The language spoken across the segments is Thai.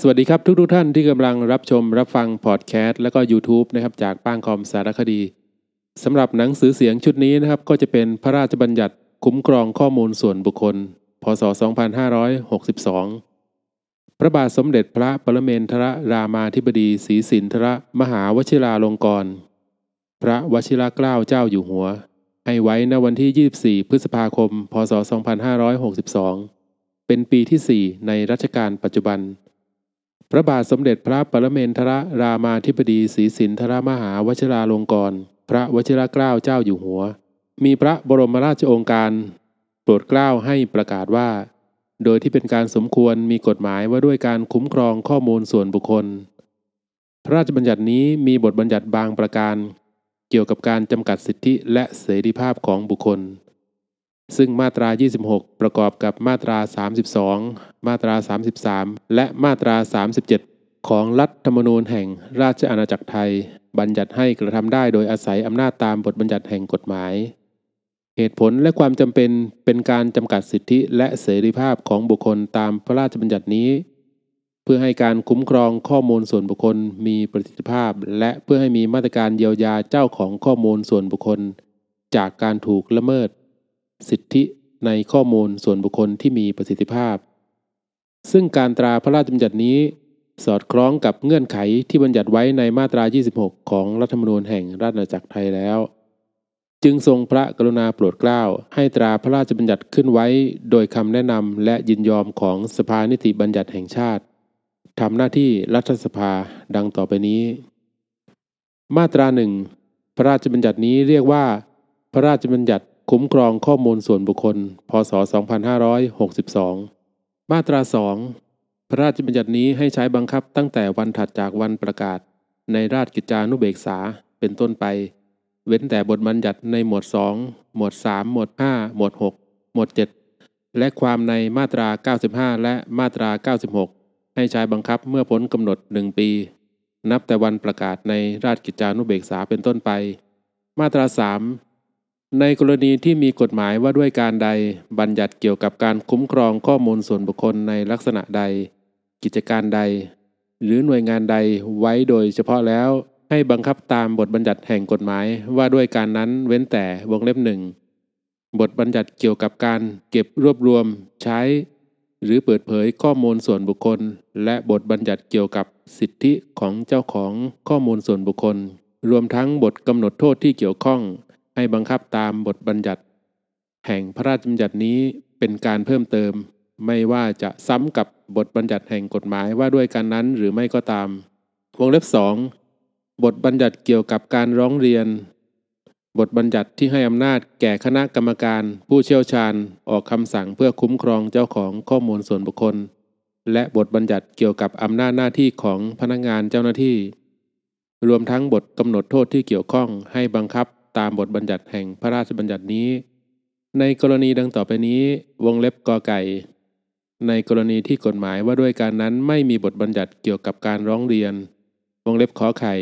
สวัสดีครับทุกทท่านที่กำลังรับชมรับฟังพอดแคสต์และก็ YouTube นะครับจากป้างคอมสารคดีสำหรับหนังสือเสียงชุดนี้นะครับก็จะเป็นพระราชบัญญัติคุ้มครองข้อมูลส่วนบุคคล พศ 2562 พระบาทสมเด็จพระปรเมนทรรามาธิบดีศรีสินทรมหาวชิราลงกรณพระวชิรเกล้าเจ้าอยู่หัว ให้ไว้ในวันที่ 24 พฤษภาคม พศ 2562 เป็นปีที่ 4 ในรัชกาลปัจจุบัน พระบาทสมเด็จพระปรเมนทรรามาธิบดีศรีสินทรมหาวชิราลงกรณ์พระวชิรเกล้าเจ้าอยู่หัว มีพระบรมราชโองการ โปรดเกล้าให้ประกาศว่า โดยที่เป็นการสมควรมีกฎหมายว่าด้วยการคุ้มครองข้อมูลส่วนบุคคล พระราชบัญญัตินี้มีบทบัญญัติบางประการ เกี่ยวกับการจำกัดสิทธิและเสรีภาพของบุคคล ซึ่งมาตรา 26 ประกอบกับมาตรา 32 มาตรา 33 และมาตรา 37 ของรัฐธรรมนูญแห่งราชอาณาจักรไทย บัญญัติให้กระทำได้โดยอาศัยอำนาจตามบทบัญญัติแห่งกฎหมาย เหตุผลและความจำเป็นเป็นการจำกัดสิทธิและเสรีภาพของบุคคลตามพระราชบัญญัตินี้ เพื่อให้การคุ้มครองข้อมูลส่วนบุคคลมีประสิทธิภาพ และเพื่อให้มีมาตรการเยียวยาเจ้าของข้อมูลส่วนบุคคล จากการถูกละเมิด สิทธิในข้อมูลส่วนบุคคลที่มีประสิทธิภาพ ซึ่งการตราพระราชบัญญัตินี้ สอดคล้องกับเงื่อนไขที่บัญญัติไว้ในมาตรา 26 ของรัฐธรรมนูญแห่งราชอาณาจักรไทยแล้ว จึงทรงพระกรุณาโปรดเกล้า ให้ตราพระราชบัญญัติขึ้นไว้ โดยคำแนะนำและยินยอมของสภานิติบัญญัติแห่งชาติทำหน้าที่รัฐสภาดังต่อไปนี้ มาตราหนึ่งพระราชบัญญัตินี้เรียกว่า พระราชบัญญัติ คุ้มครองข้อมูลส่วนบุคคล พศ 2562 มาตราสองพระราชบัญญัตินี้ให้ใช้บังคับตั้งแต่วันถัดจากวันประกาศ ในราชกิจจานุเบกษาเป็นต้นไป เว้นแต่บทบัญญัติในหมวด 2 หมวด 3 หมวด 5 หมวด 6 หมวด 7 และความในมาตรา 95 และมาตรา 96 ให้ใช้บังคับเมื่อพ้นกำหนด 1 ปี นับแต่วันประกาศในราชกิจจานุเบกษาเป็นต้นไป มาตรา 3 ในกรณีที่มีกฎหมายว่าด้วยการใดบัญญัติเกี่ยวกับการคุ้มครองข้อมูลส่วนบุคคลในลักษณะใด กิจการใด หรือหน่วยงานใดไว้โดยเฉพาะแล้วให้บังคับตามบทบัญญัติแห่งกฎหมายว่าด้วยการนั้นเว้นแต่วงเล็บหนึ่งบทบัญญัติเกี่ยวกับการเก็บรวบรวมใช้ หรือเปิดเผยข้อมูลส่วนบุคคล และบทบัญญัติเกี่ยวกับสิทธิของเจ้าของข้อมูลส่วนบุคคล รวมทั้งบทกำหนดโทษที่เกี่ยวข้อง ให้บังคับตามบทบัญญัติ แห่งพระราชบัญญัตินี้เป็นการเพิ่มเติม ไม่ว่าจะซ้ำกับบทบัญญัติแห่งกฎหมายว่าด้วยการนั้นหรือไม่ก็ตาม วงเล็บสองบทบัญญัติเกี่ยวกับการร้องเรียน บทบัญญัติที่ให้อำนาจแก่คณะกรรมการ ผู้เชี่ยวชาญออกคำสั่งเพื่อคุ้มครองเจ้าของข้อมูลส่วนบุคคล และบทบัญญัติเกี่ยวกับอำนาจหน้าที่ของพนักงานเจ้าหน้าที่ รวมทั้งบทกำหนดโทษที่เกี่ยวข้องให้บังคับ ตามบทบัญญัติแห่งพระราชบัญญัตินี้ ในกรณีดังต่อไปนี้ วงเล็บกอไก่ ในกรณีที่กฎหมายว่าด้วยการนั้นไม่มีบทบัญญัติเกี่ยวกับการร้องเรียน วงเล็บขอไข่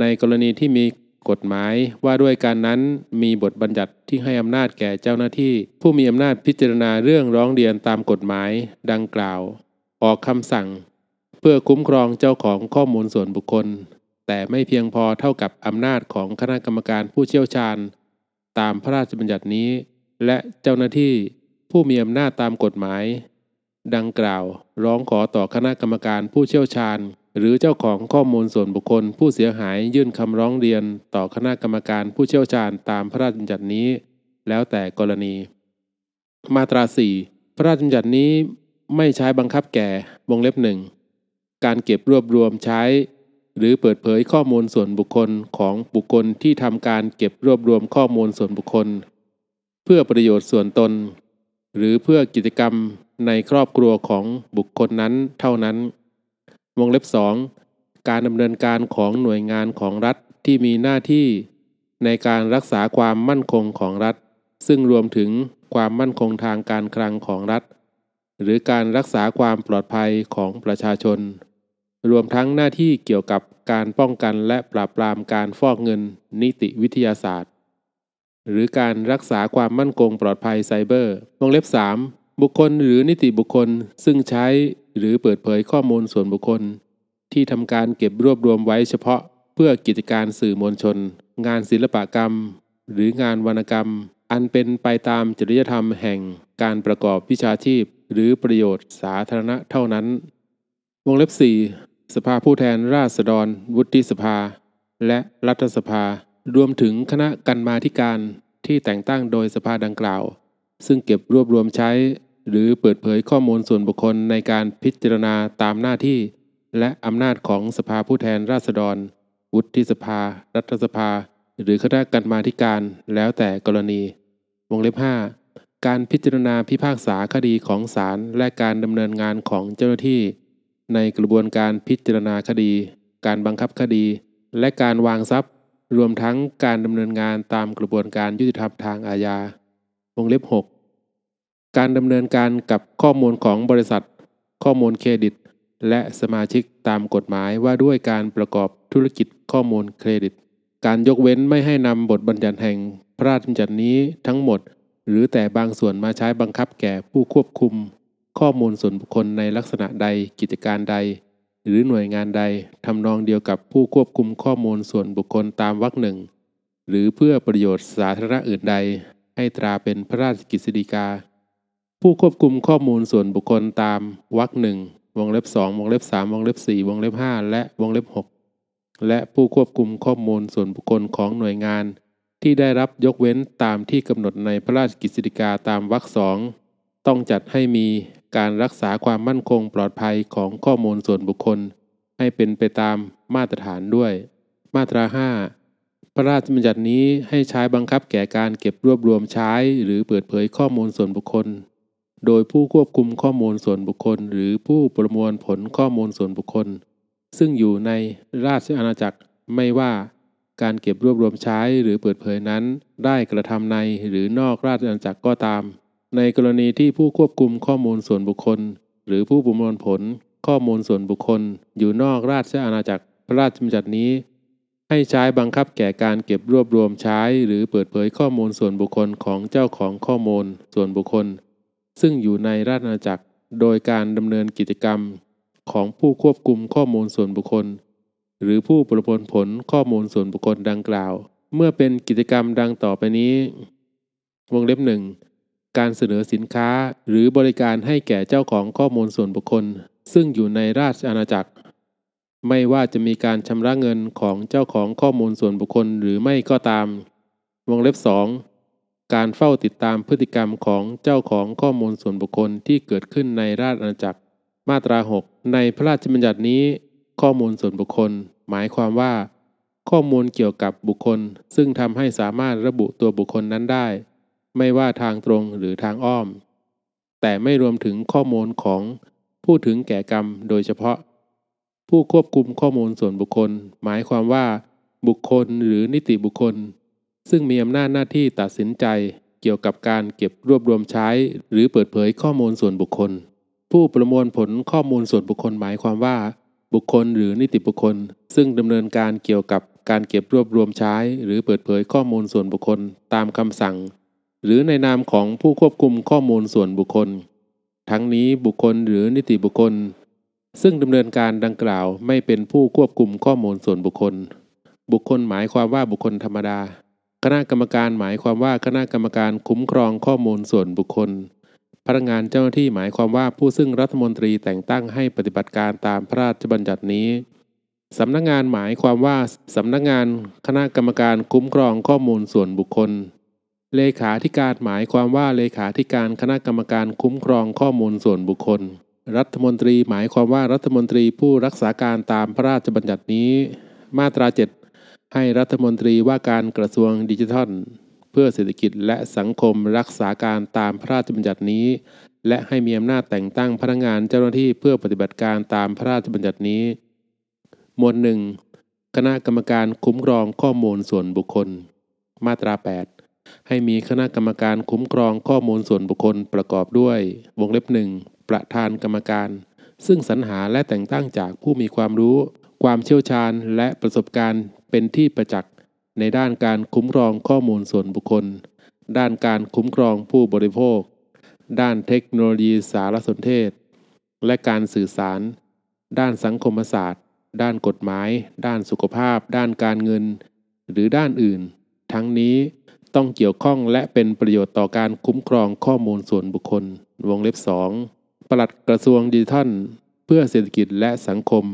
ในกรณีที่มีกฎหมายว่าด้วยการนั้นมีบทบัญญัติที่ให้อำนาจแก่เจ้าหน้าที่ ผู้มีอำนาจพิจารณาเรื่องร้องเรียนตามกฎหมายดังกล่าว ออกคำสั่ง เพื่อคุ้มครองเจ้าของข้อมูลส่วนบุคคล แต่ไม่เพียงพอเท่ากับอำนาจของคณะกรรมการผู้เชี่ยวชาญ ตามพระราชบัญญัตินี้ และเจ้าหน้าที่ผู้มีอำนาจตามกฎหมาย ดังกล่าวร้องขอต่อคณะกรรมการผู้เชี่ยวชาญ หรือเจ้าของข้อมูลส่วนบุคคล ผู้เสียหายยื่นคำร้องเรียนต่อคณะกรรมการผู้เชี่ยวชาญตามพระราชบัญญัตินี้ แล้วแต่กรณี มาตรา 4 พระราชบัญญัตินี้ไม่ใช้บังคับแก่วงเล็บหนึ่งการเก็บรวบรวมใช้ หรือเปิดเผยข้อมูลส่วนบุคคลของบุคคลที่ทำการเก็บรวบรวมข้อมูลส่วนบุคคล เพื่อประโยชน์ส่วนตน หรือเพื่อกิจกรรมในครอบครัวของบุคคลนั้นเท่านั้น วงเล็บ 2 การดำเนินการของหน่วยงานของรัฐที่มีหน้าที่ในการรักษาความมั่นคงของรัฐ ซึ่งรวมถึงความมั่นคงทางการคลังของรัฐ หรือการรักษาความปลอดภัยของประชาชน รวมทั้งหน้าที่เกี่ยวกับการป้องกันและปราบปรามการฟอกเงินนิติวิทยาศาสตร์ หรือการรักษาความมั่นคงปลอดภัยไซเบอร์วงเล็บบุคคลหรือนิติบุคคล ซึ่งใช้หรือเปิดเผยข้อมูลส่วนบุคคล ที่ทำการเก็บรวบรวมไว้เฉพาะเพื่อกิจการสื่อมวลชน งานศิลปกรรม หรืองานวรรณกรรม อันเป็นไปตามจริยธรรมแห่งการประกอบวิชาชีพ หรือประโยชน์สาธารณะเท่านั้น วงเล็บ 4 สภาผู้แทนราษฎร วุฒิสภา และรัฐสภา รวมถึงคณะกรรมาธิการที่แต่งตั้งโดยสภาดังกล่าว ซึ่งเก็บรวบรวมใช้ หรือเปิดเผยข้อมูลส่วนบุคคลในการพิจารณาตามหน้าที่ และอำนาจของสภาผู้แทนราษฎร วุฒิสภา รัฐสภา หรือคณะกรรมาธิการแล้วแต่กรณี วงเล็บ 5 การพิจารณาพิพากษาคดีของศาลและการดำเนินงานของเจ้าหน้าที่ ในกระบวนการพิจารณาคดี การบังคับคดี และการวางทรัพย์ รวมทั้งการดำเนินงานตามกระบวนการยุติธรรมทางอาญาวงเล็บ 6 การดำเนินการกับข้อมูลของบริษัท ข้อมูลเครดิต และสมาชิกตามกฎหมายว่าด้วยการประกอบธุรกิจข้อมูลเครดิต การยกเว้นไม่ให้นำบทบัญญัติแห่งพระราชบัญญัตินี้ทั้งหมด หรือแต่บางส่วนมาใช้บังคับแก่ผู้ควบคุม ข้อมูลส่วนบุคคลในลักษณะใดกิจการใด หรือหน่วยงานใดทำนองเดียวกับผู้ควบคุมข้อมูลส่วนบุคคลตามวรรคหนึ่ง หรือเพื่อประโยชน์สาธารณะอื่นใด ให้ตราเป็นพระราชกฤษฎีกา ผู้ควบคุมข้อมูลส่วนบุคคลตามวรรคหนึ่งวงเล็บ2วงเล็บ3วงเล็บ4วงเล็บ5และวงเล็บ6และผู้ควบคุมข้อมูลส่วนบุคคลของหน่วยงาน ที่ได้รับยกเว้นตามที่กำหนดในพระราชกฤษฎีกาตามวรรคสองต้องจัดให้มี การรักษาความมั่นคงปลอดภัยของข้อมูลส่วนบุคคล ให้เป็นไปตามมาตรฐานด้วย มาตรา 5 พระราชบัญญัตินี้ให้ใช้บังคับแก่การเก็บรวบรวมใช้ หรือเปิดเผยข้อมูลส่วนบุคคล โดยผู้ควบคุมข้อมูลส่วนบุคคล หรือผู้ประมวลผลข้อมูลส่วนบุคคล ซึ่งอยู่ในราชอาณาจักรไม่ว่าการเก็บรวบรวมใช้หรือเปิดเผยนั้น ได้กระทำในหรือนอกราชอาณาจักรก็ตาม ในกรณีที่ผู้ควบคุมข้อมูลส่วนบุคคล หรือผู้ประมวลผลข้อมูลส่วนบุคคล อยู่นอกราชอาณาจักรพระราชบัญญัตินี้ ให้ใช้บังคับแก่การเก็บรวบรวมใช้ หรือเปิดเผยข้อมูลส่วนบุคคลของเจ้าของข้อมูลส่วนบุคคล ซึ่งอยู่ในราชอาณาจักรโดยการดำเนินกิจกรรม ของผู้ควบคุมข้อมูลส่วนบุคคล หรือผู้ประมวลผลข้อมูลส่วนบุคคลดังกล่าว เมื่อเป็นกิจกรรมดังต่อไปนี้ วงเล็บหนึ่ง การเสนอสินค้าหรือบริการให้แก่เจ้าของข้อมูลส่วนบุคคล ซึ่งอยู่ในราชอาณาจักร ไม่ว่าจะมีการชำระเงินของเจ้าของข้อมูลส่วนบุคคลหรือไม่ก็ตาม วงเล็บ 2 การเฝ้าติดตามพฤติกรรมของเจ้าของข้อมูลส่วนบุคคลที่เกิดขึ้นในราชอาณาจักร มาตรา 6 ในพระราชบัญญัตินี้ ข้อมูลส่วนบุคคล หมายความว่า ข้อมูลเกี่ยวกับบุคคล ซึ่งทำให้สามารถระบุตัวบุคคลนั้นได้ ไม่ว่าทางตรงหรือทางอ้อม แต่ไม่รวมถึงข้อมูลของผู้ถึงแก่กรรมโดยเฉพาะ ผู้ควบคุมข้อมูลส่วนบุคคล หมายความว่า บุคคลหรือนิติบุคคล ซึ่งมีอำนาจหน้าที่ตัดสินใจเกี่ยวกับการเก็บรวบรวมใช้ หรือเปิดเผยข้อมูลส่วนบุคคล ผู้ประมวลผลข้อมูลส่วนบุคคลหมายความว่า บุคคลหรือนิติบุคคล ซึ่งดำเนินการเกี่ยวกับการเก็บรวบรวมใช้ หรือเปิดเผยข้อมูลส่วนบุคคล ตามคำสั่ง หรือในนามของผู้ควบคุมข้อมูลส่วนบุคคล ทั้งนี้บุคคลหรือนิติบุคคล ซึ่งดำเนินการดังกล่าวไม่เป็นผู้ควบคุมข้อมูลส่วนบุคคล บุคคลหมายความว่าบุคคลธรรมดา คณะกรรมการหมายความว่าคณะกรรมการคุ้มครองข้อมูลส่วนบุคคล พนักงานเจ้าหน้าที่หมายความว่าผู้ซึ่งรัฐมนตรีแต่งตั้งให้ปฏิบัติการตามพระราชบัญญัตินี้สำนักงานหมายความว่าสำนักงานคณะกรรมการคุ้มครองข้อมูลส่วนบุคคล เลขาธิการหมายความว่าเลขาธิการคณะกรรมการคุ้มครองข้อมูลส่วนบุคคล รัฐมนตรีหมายความว่ารัฐมนตรีผู้รักษาการตามพระราชบัญญัตินี้ มาตรา 7 ให้รัฐมนตรีว่าการกระทรวงดิจิทัล เพื่อเศรษฐกิจและสังคมรักษาการตามพระราชบัญญัตินี้ และให้มีอำนาจแต่งตั้งพนักงานเจ้าหน้าที่เพื่อปฏิบัติการตามพระราชบัญญัตินี้ หมวดหนึ่งคณะกรรมการคุ้มครองข้อมูลส่วนบุคคล มาตรา 8 ให้มีคณะกรรมการคุ้มครองข้อมูลส่วนบุคคลประกอบด้วย วงเล็บหนึ่งประธานกรรมการ ซึ่งสรรหาและแต่งตั้งจากผู้มีความรู้ ความเชี่ยวชาญและประสบการณ์เป็นที่ประจักษ์ในด้านการคุ้มครองข้อมูลส่วนบุคคล ด้านการคุ้มครองผู้บริโภค ด้านเทคโนโลยีสารสนเทศ และการสื่อสาร ด้านสังคมศาสตร์ ด้านกฎหมาย ด้านสุขภาพ ด้านการเงิน หรือด้านอื่น ทั้งนี้ ต้องเกี่ยวข้องและเป็นประโยชน์ต่อการคุ้มครองข้อมูลส่วนบุคคล วงเล็บ 2 ปลัดกระทรวงดิจิทัล เพื่อเศรษฐกิจและสังคม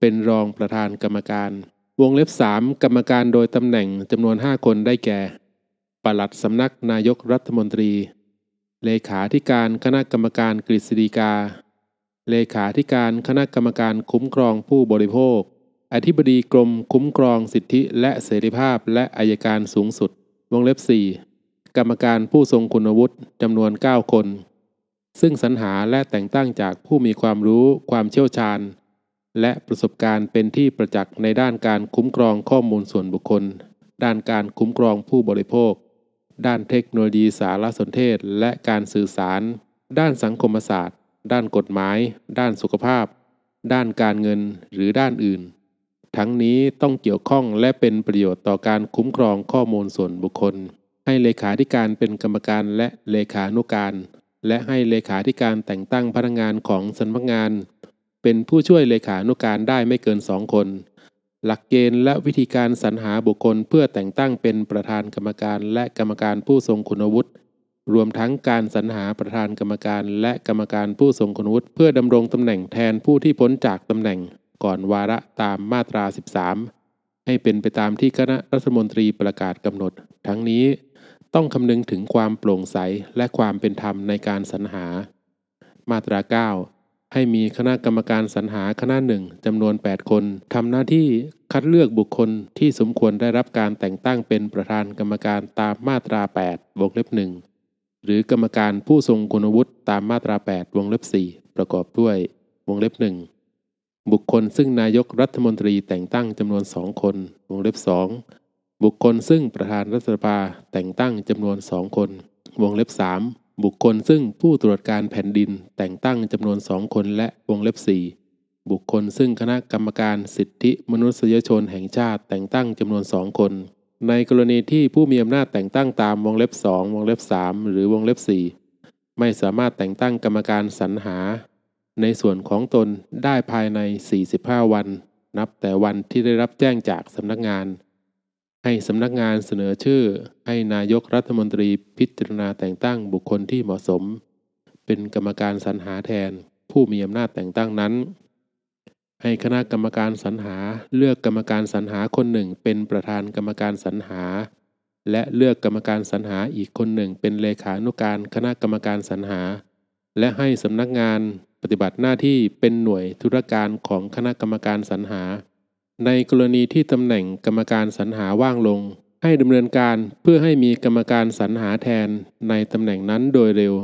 เป็นรองประธานกรรมการ วงเล็บ 3 กรรมการโดยตำแหน่งจำนวน 5 คนได้แก่ ปลัดสำนักนายกรัฐมนตรี เลขาธิการคณะกรรมการกฤษฎีกา เลขาธิการคณะกรรมการคุ้มครองผู้บริโภค อธิบดีกรมคุ้มครองสิทธิและเสรีภาพและอายการสูงสุด วงเล็บ 4 กรรมการผู้ทรงคุณวุฒิจำนวน 9 คน ซึ่งสรรหาและแต่งตั้งจากผู้มีความรู้ความเชี่ยวชาญ และประสบการณ์เป็นที่ประจักษ์ในด้านการคุ้มครองข้อมูลส่วนบุคคล ด้านการคุ้มครองผู้บริโภค ด้านเทคโนโลยีสารสนเทศและการสื่อสาร ด้านสังคมศาสตร์ ด้านกฎหมาย ด้านสุขภาพ ด้านการเงินหรือด้านอื่น ทั้งนี้ต้องเกี่ยวข้องและเป็นประโยชน์ต่อการคุ้มครองข้อมูลส่วนบุคคล ให้เลขาธิการเป็นกรรมการและเลขานุการ และให้เลขาธิการแต่งตั้งพนักงานของสำนักงาน เป็นผู้ช่วยเลขานุการได้ไม่เกินสองคน หลักเกณฑ์และวิธีการสรรหาบุคคลเพื่อแต่งตั้งเป็นประธานกรรมการและกรรมการผู้ทรงคุณวุฒิรวมทั้งการสรรหาประธานกรรมการและกรรมการผู้ทรงคุณวุฒิเพื่อดำรงตำแหน่งแทนผู้ที่พ้นจากตำแหน่ง ก่อนวาระตามมาตรา 13 ให้เป็นไปตามที่คณะรัฐมนตรีประกาศกำหนด ทั้งนี้ต้องคำนึงถึงความโปร่งใสและความเป็นธรรมในการสรรหา มาตรา 9 ให้มีคณะกรรมการสรรหาคณะหนึ่งจำนวน 8 คนทำหน้าที่คัดเลือกบุคคลที่สมควรได้รับการแต่งตั้งเป็นประธานกรรมการตามมาตรา 8 วงเล็บหนึ่งหรือกรรมการผู้ทรงคุณวุฒิตามมาตรา 8 วงเล็บ 4 ประกอบด้วย วงเล็บหนึ่ง บุคคลซึ่งนายกรัฐมนตรีแต่งตั้งจำนวนสองคนวงเล็บ2บุคคลซึ่งประธานรัฐสภาแต่งตั้งจำนวนสองคน วงเล็บ3บุคคลซึ่งผู้ตรวจการแผ่นดินแต่งตั้งจำนวนสองคนและวงเล็บ4บุคคลซึ่งคณะกรรมการสิทธิมนุษยชนแห่งชาติแต่งตั้งจำนวนสองคน ในกรณีที่ผู้มีอำนาจแต่งตั้งตามวงเล็บ2วงเล็บ3หรือวงเล็บ4ไม่สามารถแต่งตั้งกรรมการสรรหา ในส่วนของตนได้ภายใน 45 วัน นับแต่วันที่ได้รับแจ้งจากสำนักงาน ให้สำนักงานเสนอชื่อ ให้นายกรัฐมนตรีพิจารณาแต่งตั้งบุคคลที่เหมาะสม เป็นกรรมการสรรหาแทนผู้มีอำนาจแต่งตั้งนั้น ให้คณะกรรมการสรรหาเลือกกรรมการสรรหาคนหนึ่งเป็นประธานกรรมการสรรหา และเลือกกรรมการสรรหาอีกคนหนึ่งเป็นเลขานุการคณะกรรมการสรรหา และให้สำนักงาน ปฏิบัติหน้าที่เป็นหน่วยธุรการของคณะกรรมการสรรหา ในกรณีที่ตำแหน่งกรรมการสรรหาว่างลง ให้ดำเนินการเพื่อให้มีกรรมการสรรหาแทนในตำแหน่งนั้นโดยเร็ว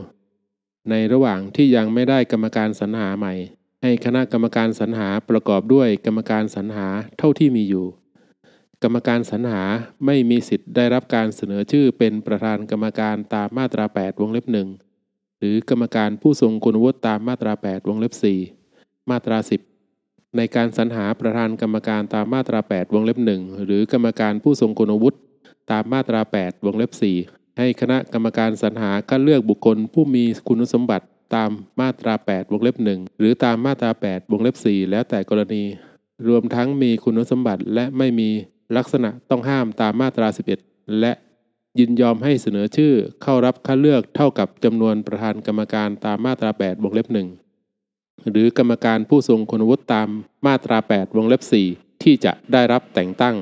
ในระหว่างที่ยังไม่ได้กรรมการสรรหาใหม่ ให้คณะกรรมการสรรหาประกอบด้วยกรรมการสรรหาเท่าที่มีอยู่ กรรมการสรรหาไม่มีสิทธิ์ได้รับการเสนอชื่อเป็นประธานกรรมการตามมาตรา 8 วงเล็บหนึ่ง หรือกรรมการผู้ทรงคุณวุฒิตามมาตรา 8 วงเล็บ 4 มาตรา 10 ในการสรรหาประธานกรรมการตามมาตรา 8 วงเล็บ 1 หรือกรรมการผู้ทรงคุณวุฒิตามมาตรา 8 วงเล็บ 4 ให้คณะกรรมการสรรหาคัดเลือกบุคคลผู้มีคุณสมบัติตามมาตรา 8 วงเล็บ 1 หรือตามมาตรา 8 วงเล็บ 4 แล้วแต่กรณี รวมทั้งมีคุณสมบัติและไม่มีลักษณะต้องห้ามตามมาตรา 11 และ ยินยอมให้เสนอชื่อเข้ารับคัดเลือกเท่ากับจำนวนประธานกรรมการตามมาตรา 8 วงเล็บ1หรือกรรมการผู้ทรงคุณวุฒิตามมาตรา 8 วงเล็บ 4 ที่จะได้รับแต่งตั้ง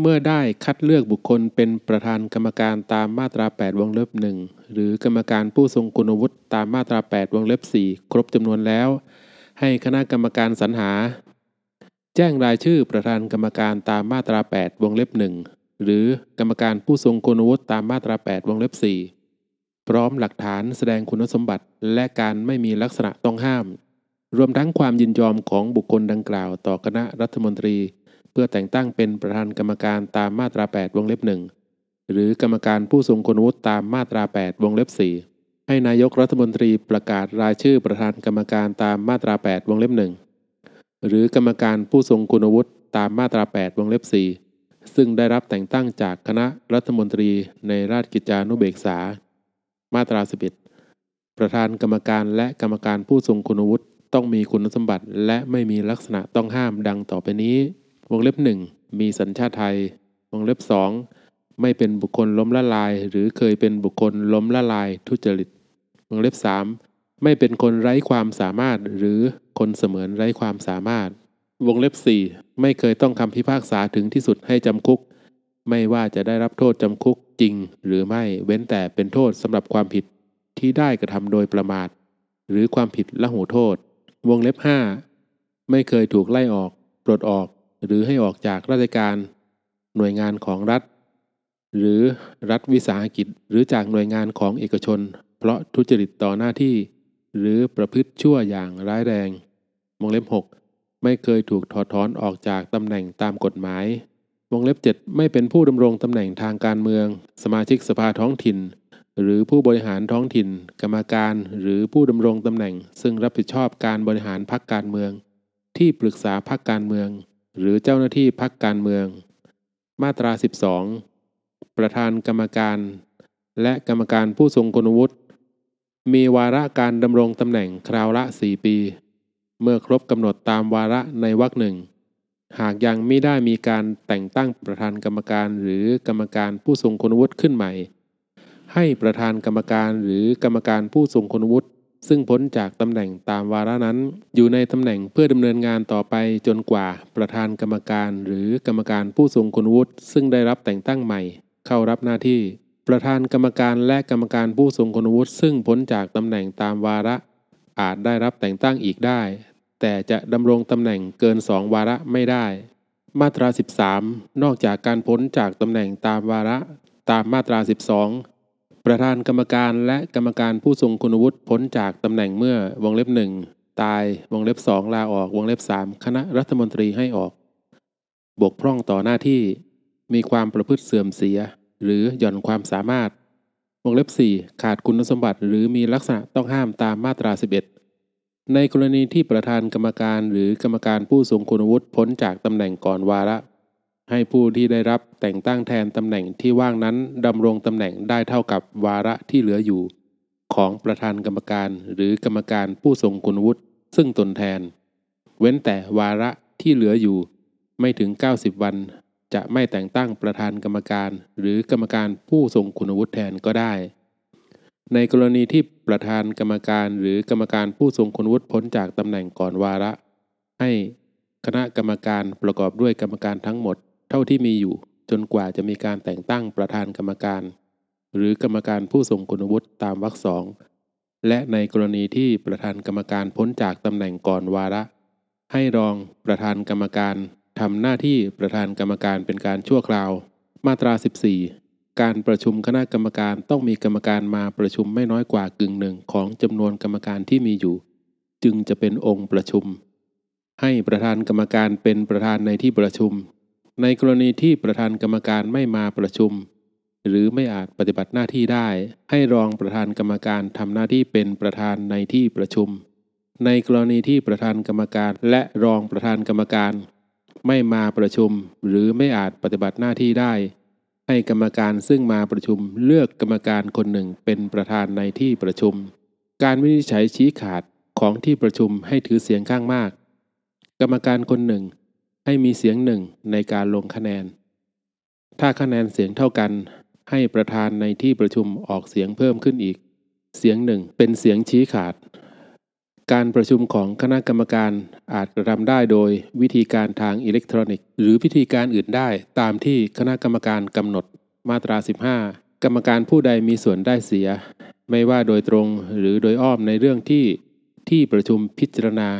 เมื่อได้คัดเลือกบุคคลเป็นประธานกรรมการตามมาตรา 8 วงเล็บ1หรือกรรมการผู้ทรงคุณวุฒิตามมาตรา 8 วงเล็บ 4 ครบจำนวนแล้ว ให้คณะกรรมการสรรหา แจ้งรายชื่อประธานกรรมการตามมาตรา 8 วงเล็บ1 หรือกรรมการผู้ทรงคุณวุฒิตามมาตรา 8 วงเล็บ 4 พร้อมหลักฐานแสดงคุณสมบัติและการไม่มีลักษณะต้องห้าม รวมทั้งความยินยอมของบุคคลดังกล่าวต่อคณะรัฐมนตรี เพื่อแต่งตั้งเป็นประธานกรรมการตามมาตรา 8 วงเล็บ 1 หรือกรรมการผู้ทรงคุณวุฒิตามมาตรา 8 วงเล็บ 4 ให้นายกรัฐมนตรีประกาศรายชื่อประธานกรรมการตามมาตรา 8 วงเล็บ 1 หรือกรรมการผู้ทรงคุณวุฒิตามมาตรา 8 วงเล็บ 4 ซึ่งได้รับแต่งตั้งจากคณะรัฐมนตรีในราชกิจจานุเบกษา มาตรา 11ปประธานกรรมการและกรรมการผู้ทรงคุณวุฒิต้องมีคุณสมบัติ และไม่มีลักษณะต้องห้ามดังต่อไปนี้ วงเล็บหนึ่งมีสัญชาติไทย วงเล็บสองไม่เป็นบุคคลล้มละลาย หรือเคยเป็นบุคคลล้มละลายทุจริต วงเล็บสามไม่เป็นคนไร้ความสามารถ หรือคนเสมือนไร้ความสามารถ วงเล็บสี่ ไม่เคยต้องคำพิพากษาถึงที่สุดให้จำคุก ไม่ว่าจะได้รับโทษจำคุกจริง หรือไม่เว้นแต่เป็นโทษสำหรับความผิดที่ได้กระทำโดยประมาท หรือความผิดละหูโทษ วงเล็บห้าไม่เคยถูกไล่ออก ปลดออก หรือให้ออกจากราชการ หน่วยงานของรัฐ หรือรัฐวิสาหกิจ หรือจากหน่วยงานของเอกชน เพราะทุจริตต่อหน้าที่ หรือประพฤติชั่วอย่างร้ายแรง วงเล็บ 6 ไม่เคยถูกถอดถอนออกจากตำแหน่งตามกฎหมาย วงเล็บ 7 ไม่เป็นผู้ดำรงตำแหน่งทางการเมือง สมาชิกสภาท้องถิ่น หรือผู้บริหารท้องถิ่น กรรมการหรือผู้ดำรงตำแหน่ง ซึ่งรับผิดชอบการบริหารพรรคการเมือง ที่ปรึกษาพรรคการเมือง หรือเจ้าหน้าที่พรรคการเมือง มาตรา 12 ประธานกรรมการ และกรรมการผู้ทรงคุณวุฒิมีวาระการดำรงตำแหน่งคราวละ 4 ปี เมื่อครบกำหนดตามวาระในวรรคหนึ่ง หากยังไม่ได้มีการแต่งตั้งประธานกรรมการหรือกรรมการผู้ทรงคุณวุฒิขึ้นใหม่ ให้ประธานกรรมการหรือกรรมการผู้ทรงคุณวุฒิซึ่งพ้นจากตำแหน่งตามวาระนั้น อยู่ในตำแหน่งเพื่อดำเนินงานต่อไปจนกว่าประธานกรรมการหรือกรรมการผู้ทรงคุณวุฒิซึ่งได้รับแต่งตั้งใหม่ เข้ารับหน้าที่ ประธานกรรมการและกรรมการผู้ทรงคุณวุฒิซึ่งพ้นจากตำแหน่งตามวาระ อาจได้รับแต่งตั้งอีกได้ แต่จะดำรงตำแหน่งเกินสองวาระไม่ได้ มาตรา 13 นอกจากการพ้นจากตำแหน่งตามวาระตามมาตรา 12 ประธานกรรมการและกรรมการผู้ทรงคุณวุฒิพ้นจากตำแหน่งเมื่อวงเล็บหนึ่งตายวงเล็บสองลาออกวงเล็บสามคณะรัฐมนตรีให้ออก บกพร่องต่อหน้าที่ มีความประพฤติเสื่อมเสีย หรือหย่อนความสามารถ วงเล็บ4ขาดคุณสมบัติหรือมีลักษณะต้องห้ามตามมาตรา 11 ในกรณีที่ประธานกรรมการหรือกรรมการผู้ทรงคุณวุฒิพ้นจากตำแหน่งก่อนวาระ ให้ผู้ที่ได้รับแต่งตั้งแทนตำแหน่งที่ว่างนั้นดำรงตำแหน่งได้เท่ากับวาระที่เหลืออยู่ ของประธานกรรมการหรือกรรมการผู้ทรงคุณวุฒิซึ่งตนแทน เว้นแต่วาระที่เหลืออยู่ ไม่ถึง 90 วัน จะไม่แต่งตั้งประธานกรรมการ หรือกรรมการผู้ทรงคุณวุฒิแทนก็ได้ ในกรณีที่ประธานกรรมการหรือกรรมการผู้ทรงคุณวุฒิพ้นจากตำแหน่งก่อนวาระ ให้คณะกรรมการประกอบด้วยกรรมการทั้งหมด เท่าที่มีอยู่ จนกว่าจะมีการแต่งตั้งประธานกรรมการ หรือกรรมการผู้ทรงคุณวุฒิตามวรรคสองและในกรณีที่ประธานกรรมการพ้นจากตำแหน่งก่อนวาระ ให้รองประธานกรรมการทำหน้าที่ประธานกรรมการเป็นการชั่วคราว มาตรา 14 การประชุมคณะกรรมการต้องมีกรรมการมาประชุมไม่น้อยกว่ากึ่งหนึ่งของจำนวนกรรมการที่มีอยู่ จึงจะเป็นองค์ประชุม ให้ประธานกรรมการเป็นประธานในที่ประชุม ในกรณีที่ประธานกรรมการไม่มาประชุม หรือไม่อาจปฏิบัติหน้าที่ได้ ให้รองประธานกรรมการทำหน้าที่เป็นประธานในที่ประชุม ในกรณีที่ประธานกรรมการและรองประธานกรรมการ ไม่มาประชุม หรือไม่อาจปฏิบัติหน้าที่ได้ ให้กรรมการซึ่งมาประชุมเลือกกรรมการคนหนึ่งเป็นประธานในที่ประชุม การวินิจฉัยชี้ขาดของที่ประชุมให้ถือเสียงข้างมาก กรรมการคนหนึ่ง ให้มีเสียงหนึ่งในการลงคะแนน ถ้าคะแนนเสียงเท่ากัน ให้ประธานในที่ประชุมออกเสียงเพิ่มขึ้นอีก เสียงหนึ่งเป็นเสียงชี้ขาด การประชุมของคณะกรรมการอาจกระทำได้โดยวิธีการทางอิเล็กทรอนิกส์ หรือวิธีการอื่นได้ตามที่คณะกรรมการกำหนดมาตรา 15 กรรมการผู้ใดมีส่วนได้เสีย ไม่ว่าโดยตรงหรือโดยอ้อมในเรื่องที่ที่ประชุมพิจารณา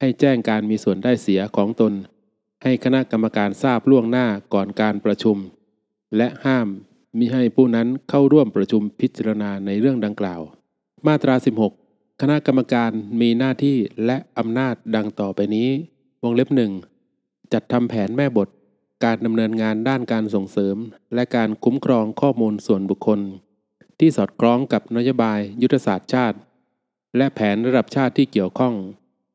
ให้แจ้งการมีส่วนได้เสียของตน ให้คณะกรรมการทราบล่วงหน้าก่อนการประชุม และห้ามมิให้ผู้นั้นเข้าร่วมประชุมพิจารณาในเรื่องดังกล่าว มาตรา 16 คณะกรรมการมีหน้าที่และอำนาจดังต่อไปนี้ วงเล็บหนึ่งจัดทำแผนแม่บท การดำเนินงานด้านการส่งเสริม และการคุ้มครองข้อมูลส่วนบุคคล ที่สอดคล้องกับนโยบายยุทธศาสตร์ชาติ และแผนระดับชาติที่เกี่ยวข้อง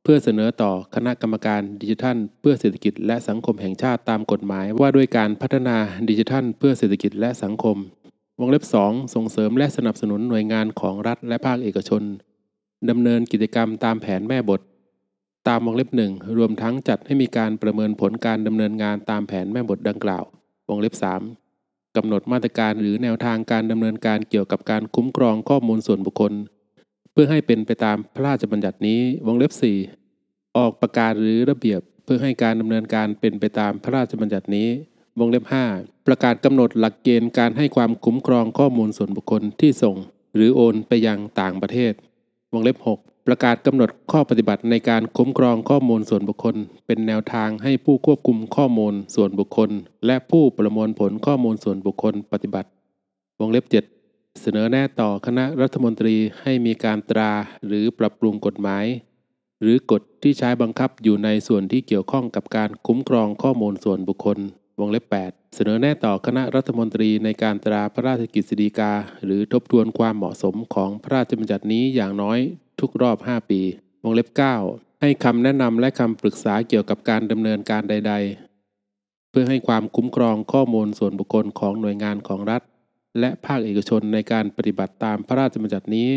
เพื่อเสนอต่อคณะกรรมการดิจิทัล เพื่อเศรษฐกิจและสังคมแห่งชาติตามกฎหมายว่าด้วยการพัฒนาดิจิทัล เพื่อเศรษฐกิจและสังคม วงเล็บ 2 ส่งเสริมและสนับสนุนหน่วยงานของรัฐและภาคเอกชน ดำเนินกิจกรรมตามแผนแม่บท ตามวงเล็บหนึ่งรวมทั้งจัดให้มีการประเมินผลการดำเนินงานตามแผนแม่บทดังกล่าววงเล็บ 3กำหนดมาตรการหรือแนวทางการดำเนินการเกี่ยวกับการคุ้มครองข้อมูลส่วนบุคคล เพื่อให้เป็นไปตามพระราชบัญญัตินี้วงเล็บ 4 ออกประกาศหรือระเบียบเพื่อให้การดำเนินการเป็นไปตามพระราชบัญญัตินี้วงเล็บ 5 ประกาศกำหนดหลักเกณฑ์การให้ความคุ้มครองข้อมูลส่วนบุคคลที่ส่ง หรือโอนไปยังต่างประเทศ วงเล็บ 6 ประกาศกำหนดข้อปฏิบัติในการคุ้มครองข้อมูลส่วนบุคคล เป็นแนวทางให้ผู้ควบคุมข้อมูลส่วนบุคคล และผู้ประมวลผลข้อมูลส่วนบุคคลปฏิบัติ วงเล็บ 7 เสนอแนะต่อคณะรัฐมนตรีให้มีการตราหรือปรับปรุงกฎหมาย หรือกฎที่ใช้บังคับอยู่ในส่วนที่เกี่ยวข้องกับการคุ้มครองข้อมูลส่วนบุคคล วงเล็บ 8 เสนอแนะต่อคณะรัฐมนตรีในการตราพระราชกฤษฎีกา หรือทบทวนความเหมาะสมของพระราชบัญญัตินี้อย่างน้อยทุกรอบ 5 ปี วงเล็บ 9 ให้คำแนะนำและคำปรึกษาเกี่ยวกับการดำเนินการใด ๆ เพื่อให้ความคุ้มครองข้อมูลส่วนบุคคลของหน่วยงานของรัฐ และภาคเอกชนในการปฏิบัติตามพระราชบัญญัตินี้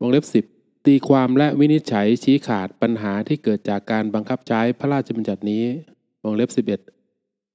วงเล็บ 10 ตีความและวินิจฉัยชี้ขาดปัญหาที่เกิดจากการบังคับใช้พระราชบัญญัตินี้ วงเล็บ 11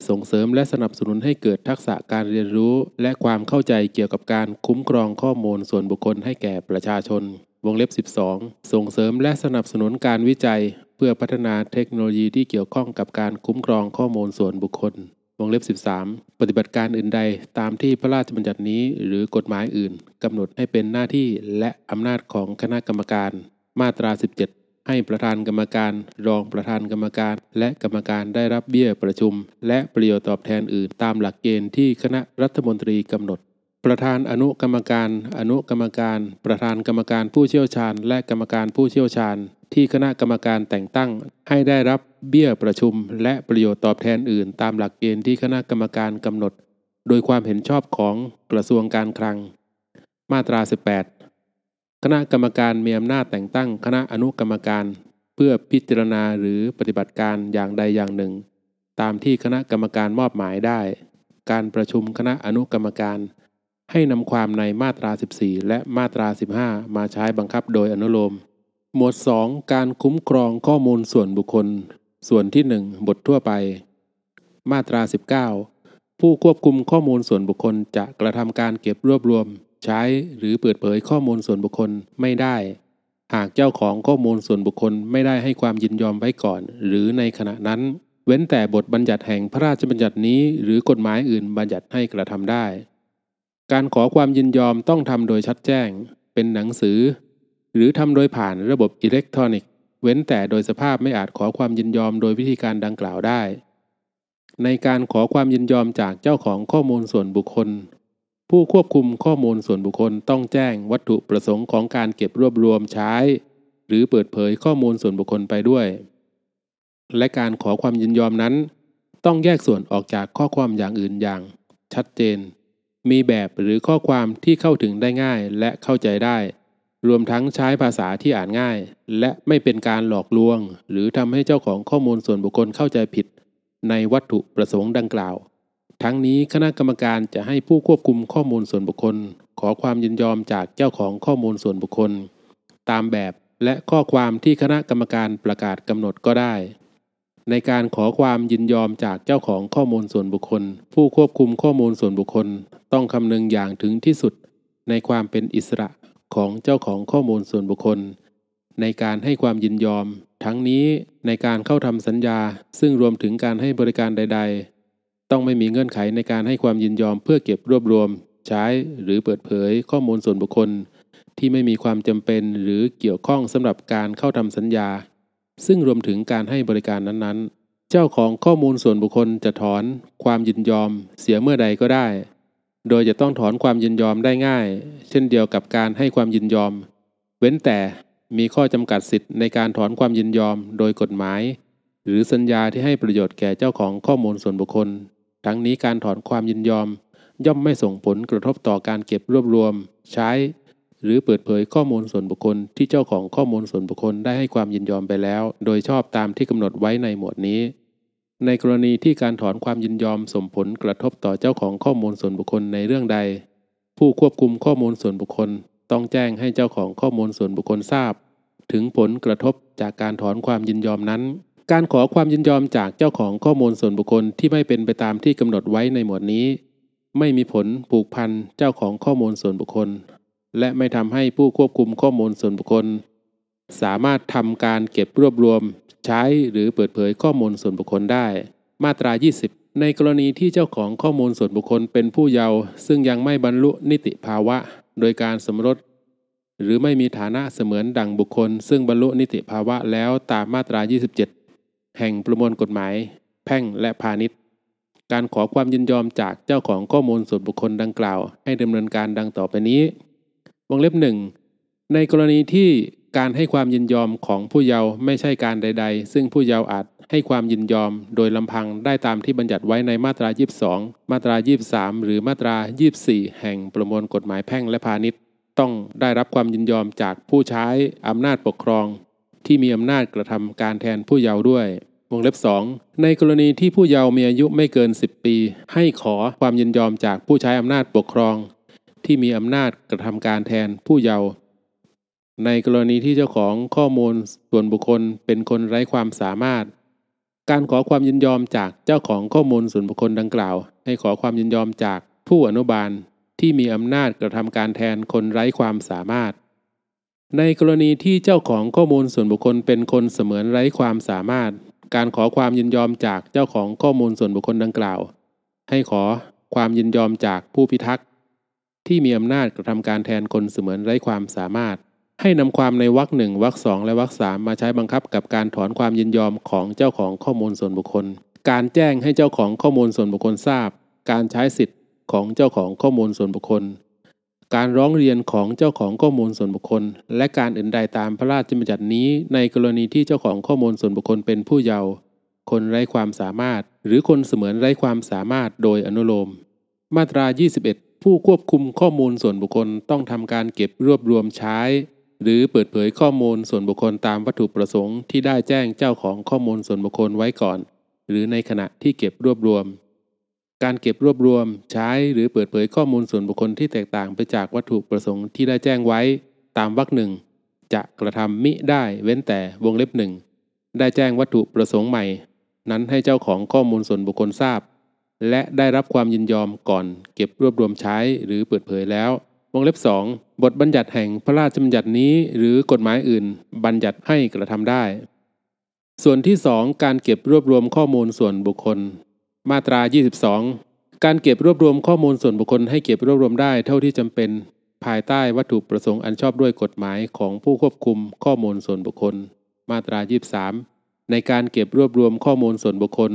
ส่งเสริมและสนับสนุนให้เกิดทักษะการเรียนรู้ และความเข้าใจเกี่ยวกับการคุ้มครองข้อมูลส่วนบุคคลให้แก่ประชาชน วงเล็บ 12 ส่งเสริมและสนับสนุนการวิจัย เพื่อพัฒนาเทคโนโลยีที่เกี่ยวข้องกับการคุ้มครองข้อมูลส่วนบุคคล วงเล็บ 13 ปฏิบัติการอื่นใดตามที่พระราชบัญญัตินี้ หรือกฎหมายอื่นกำหนดให้เป็นหน้าที่และอำนาจของคณะกรรมการ มาตรา 17 ให้ประธานกรรมการ รองประธานกรรมการ และกรรมการได้รับเบี้ยประชุม และประโยชน์ตอบแทนอื่น ตามหลักเกณฑ์ที่คณะรัฐมนตรีกำหนด ประธานอนุกรรมการ อนุกรรมการ ประธานกรรมการผู้เชี่ยวชาญ และกรรมการผู้เชี่ยวชาญ ที่คณะกรรมการแต่งตั้ง ให้ได้รับเบี้ยประชุม และประโยชน์ตอบแทนอื่น ตามหลักเกณฑ์ที่คณะกรรมการกำหนด โดยความเห็นชอบของกระทรวงการคลัง มาตรา 18 คณะกรรมการมีอำนาจแต่งตั้งคณะอนุกรรมการ เพื่อพิจารณาหรือปฏิบัติการอย่างใดอย่างหนึ่ง ตามที่คณะกรรมการมอบหมายได้ การประชุมคณะอนุกรรมการ ให้นำความในมาตรา 14 และมาตรา 15 มาใช้บังคับโดยอนุโลม หมวด 2 การคุ้มครองข้อมูลส่วนบุคคล ส่วนที่ 1 บททั่วไป มาตรา 19 ผู้ควบคุมข้อมูลส่วนบุคคลจะกระทำการเก็บรวบรวม ใช้หรือเปิดเผยข้อมูลส่วนบุคคลไม่ได้ หากเจ้าของข้อมูลส่วนบุคคลไม่ได้ให้ความยินยอมไว้ก่อน หรือในขณะนั้น เว้นแต่บทบัญญัติแห่งพระราชบัญญัตินี้ หรือกฎหมายอื่นบัญญัติให้กระทำได้ การขอความยินยอมต้องทำโดยชัดแจ้ง เป็นหนังสือ หรือทำโดยผ่านระบบอิเล็กทรอนิกส์ เว้นแต่โดยสภาพไม่อาจขอความยินยอมโดยวิธีการดังกล่าวได้ในการขอความยินยอมจากเจ้าของข้อมูลส่วนบุคคล ผู้ควบคุมข้อมูลส่วนบุคคลต้องแจ้งวัตถุประสงค์ของการเก็บรวบรวมใช้ หรือเปิดเผยข้อมูลส่วนบุคคลไปด้วย และการขอความยินยอมนั้น ต้องแยกส่วนออกจากข้อความอย่างอื่นอย่าง ชัดเจน มีแบบหรือข้อความที่เข้าถึงได้ง่ายและเข้าใจได้ รวมทั้งใช้ภาษาที่อ่านง่าย และไม่เป็นการหลอกลวง หรือทำให้เจ้าของข้อมูลส่วนบุคคลเข้าใจผิด ในวัตถุประสงค์ดังกล่าว ทั้งนี้คณะกรรมการจะให้ผู้ควบคุมข้อมูลส่วนบุคคล ขอความยินยอมจากเจ้าของข้อมูลส่วนบุคคล ตามแบบและข้อความที่คณะกรรมการประกาศกำหนดก็ได้ ในการขอความยินยอมจากเจ้าของข้อมูลส่วนบุคคล ผู้ควบคุมข้อมูลส่วนบุคคล ต้องคำนึงอย่างถึงที่สุด ในความเป็นอิสระของเจ้าของข้อมูลส่วนบุคคล ในการให้ความยินยอม ทั้งนี้ในการเข้าทำสัญญา ซึ่งรวมถึงการให้บริการใด ต้องไม่มีเงื่อนไขในการให้ความยินยอมเพื่อเก็บรวบรวม ใช้หรือเปิดเผยข้อมูลส่วนบุคคล ที่ไม่มีความจำเป็นหรือเกี่ยวข้องสำหรับการเข้าทำสัญญา ซึ่งรวมถึงการให้บริการนั้นๆ เจ้าของข้อมูลส่วนบุคคลจะถอนความยินยอม เสียเมื่อใดก็ได้ โดยจะต้องถอนความยินยอมได้ง่าย เช่นเดียวกับการให้ความยินยอม เว้นแต่มีข้อจำกัดสิทธิ์ในการถอนความยินยอมโดยกฎหมาย หรือสัญญาที่ให้ประโยชน์แก่เจ้าของข้อมูลส่วนบุคคล ทั้งนี้การถอนความยินยอม ย่อมไม่ส่งผลกระทบต่อการเก็บรวบรวม ใช้ หรือเปิดเผยข้อมูลส่วนบุคคลที่เจ้าของข้อมูลส่วนบุคคลได้ให้ความยินยอมไปแล้ว โดยชอบตามที่กำหนดไว้ในหมวดนี้ ในกรณีที่การถอนความยินยอมส่งผลกระทบต่อเจ้าของข้อมูลส่วนบุคคลในเรื่องใด ผู้ควบคุมข้อมูลส่วนบุคคล ต้องแจ้งให้เจ้าของข้อมูลส่วนบุคคลทราบ ถึงผลกระทบจากการถอนความยินยอมนั้น การขอความยินยอมจากเจ้าของข้อมูลส่วนบุคคลที่ไม่เป็นไปตามที่กำหนดไว้ในหมวดนี้ ไม่มีผลผูกพันเจ้าของข้อมูลส่วนบุคคล และไม่ทำให้ผู้ควบคุมข้อมูลส่วนบุคคล สามารถทำการเก็บรวบรวม ใช้หรือเปิดเผยข้อมูลส่วนบุคคลได้ มาตรา 20 ในกรณีที่เจ้าของข้อมูลส่วนบุคคลเป็นผู้เยาว์ซึ่งยังไม่บรรลุนิติภาวะ โดยการสมรสหรือไม่มีฐานะเสมือนดังบุคคล ซึ่งบรรลุนิติภาวะแล้วตามมาตรา 27 แห่งประมวลกฎหมาย แพ่งและพาณิชย์ การขอความยินยอมจากเจ้าของข้อมูลส่วนบุคคลดังกล่าว ให้ดำเนินการดังต่อไปนี้ วงเล็บหนึ่งในกรณีที่การให้ความยินยอมของผู้เยาว์ไม่ใช่การใด ๆ ซึ่งผู้เยาว์อาจให้ความยินยอมโดยลำพังได้ตามที่บัญญัติไว้ในมาตรา 22 มาตรา 23 หรือมาตรา 24 แห่งประมวลกฎหมายแพ่งและพาณิชย์ ต้องได้รับความยินยอมจากผู้ใช้อำนาจปกครอง ที่มีอำนาจกระทำการแทนผู้เยาว์ด้วย วงเล็บ 2 ในกรณีที่ผู้เยาว์มีอายุไม่เกิน 10 ปี ให้ขอความยินยอมจากผู้ใช้อำนาจปกครอง ที่มีอำนาจกระทำการแทนผู้เยาว์ในกรณีที่เจ้าของข้อมูลส่วนบุคคลเป็นคนไร้ความสามารถ การขอความยินยอมจากเจ้าของข้อมูลส่วนบุคคลดังกล่าว ให้ขอความยินยอมจากผู้อนุบาลที่มีอำนาจกระทำการแทนคนไร้ความสามารถ ในกรณีที่เจ้าของข้อมูลส่วนบุคคลเป็นคนเสมือนไร้ความสามารถ การขอความยินยอมจากเจ้าของข้อมูลส่วนบุคคลดังกล่าว ให้ขอความยินยอมจากผู้พิทักษ์ที่มีอำนาจกระทำการแทนคนเสมือนไร้ความสามารถ ให้นำความในวรรคหนึ่งวรรคสองและวรรคสามมาใช้บังคับกับการถอนความยินยอมของเจ้าของข้อมูลส่วนบุคคล การแจ้งให้เจ้าของข้อมูลส่วนบุคคลทราบ การใช้สิทธิ์ของเจ้าของข้อมูลส่วนบุคคล การร้องเรียนของเจ้าของข้อมูลส่วนบุคคล และการอื่นใดตามพระราชบัญญัตินี้ ในกรณีที่เจ้าของข้อมูลส่วนบุคคลเป็นผู้เยาว์คนไร้ความสามารถ หรือคนเสมือนไร้ความสามารถโดยอนุโลม มาตรา 21 ผู้ควบคุมข้อมูลส่วนบุคคลต้องทำการเก็บรวบรวมใช้ หรือเปิดเผยข้อมูลส่วนบุคคลตามวัตถุประสงค์ที่ได้แจ้งเจ้าของข้อมูลส่วนบุคคลไว้ก่อน หรือในขณะที่เก็บรวบรวม การเก็บรวบรวมใช้หรือเปิดเผยข้อมูลส่วนบุคคลที่แตกต่างไปจากวัตถุประสงค์ที่ได้แจ้งไว้ตามวรรคหนึ่งจะกระทำมิได้เว้นแต่วงเล็บหนึ่งได้แจ้งวัตถุประสงค์ใหม่ นั้นให้เจ้าของข้อมูลส่วนบุคคลทราบ และได้รับความยินยอมก่อนเก็บรวบรวมใช้หรือเปิดเผยแล้ว วงเล็บ 2 บทบัญญัติแห่งพระราชบัญญัตินี้หรือกฎหมายอื่น บัญญัติให้กระทำได้ ส่วนที่ 2 การเก็บรวบรวมข้อมูลส่วนบุคคล มาตรา 22 การเก็บรวบรวมข้อมูลส่วนบุคคลให้เก็บรวบรวมได้เท่าที่จำเป็น ภายใต้วัตถุประสงค์อันชอบด้วยกฎหมายของผู้ควบคุมข้อมูลส่วนบุคคล มาตรา 23 ในการเก็บรวบรวมข้อมูลส่วนบุคคล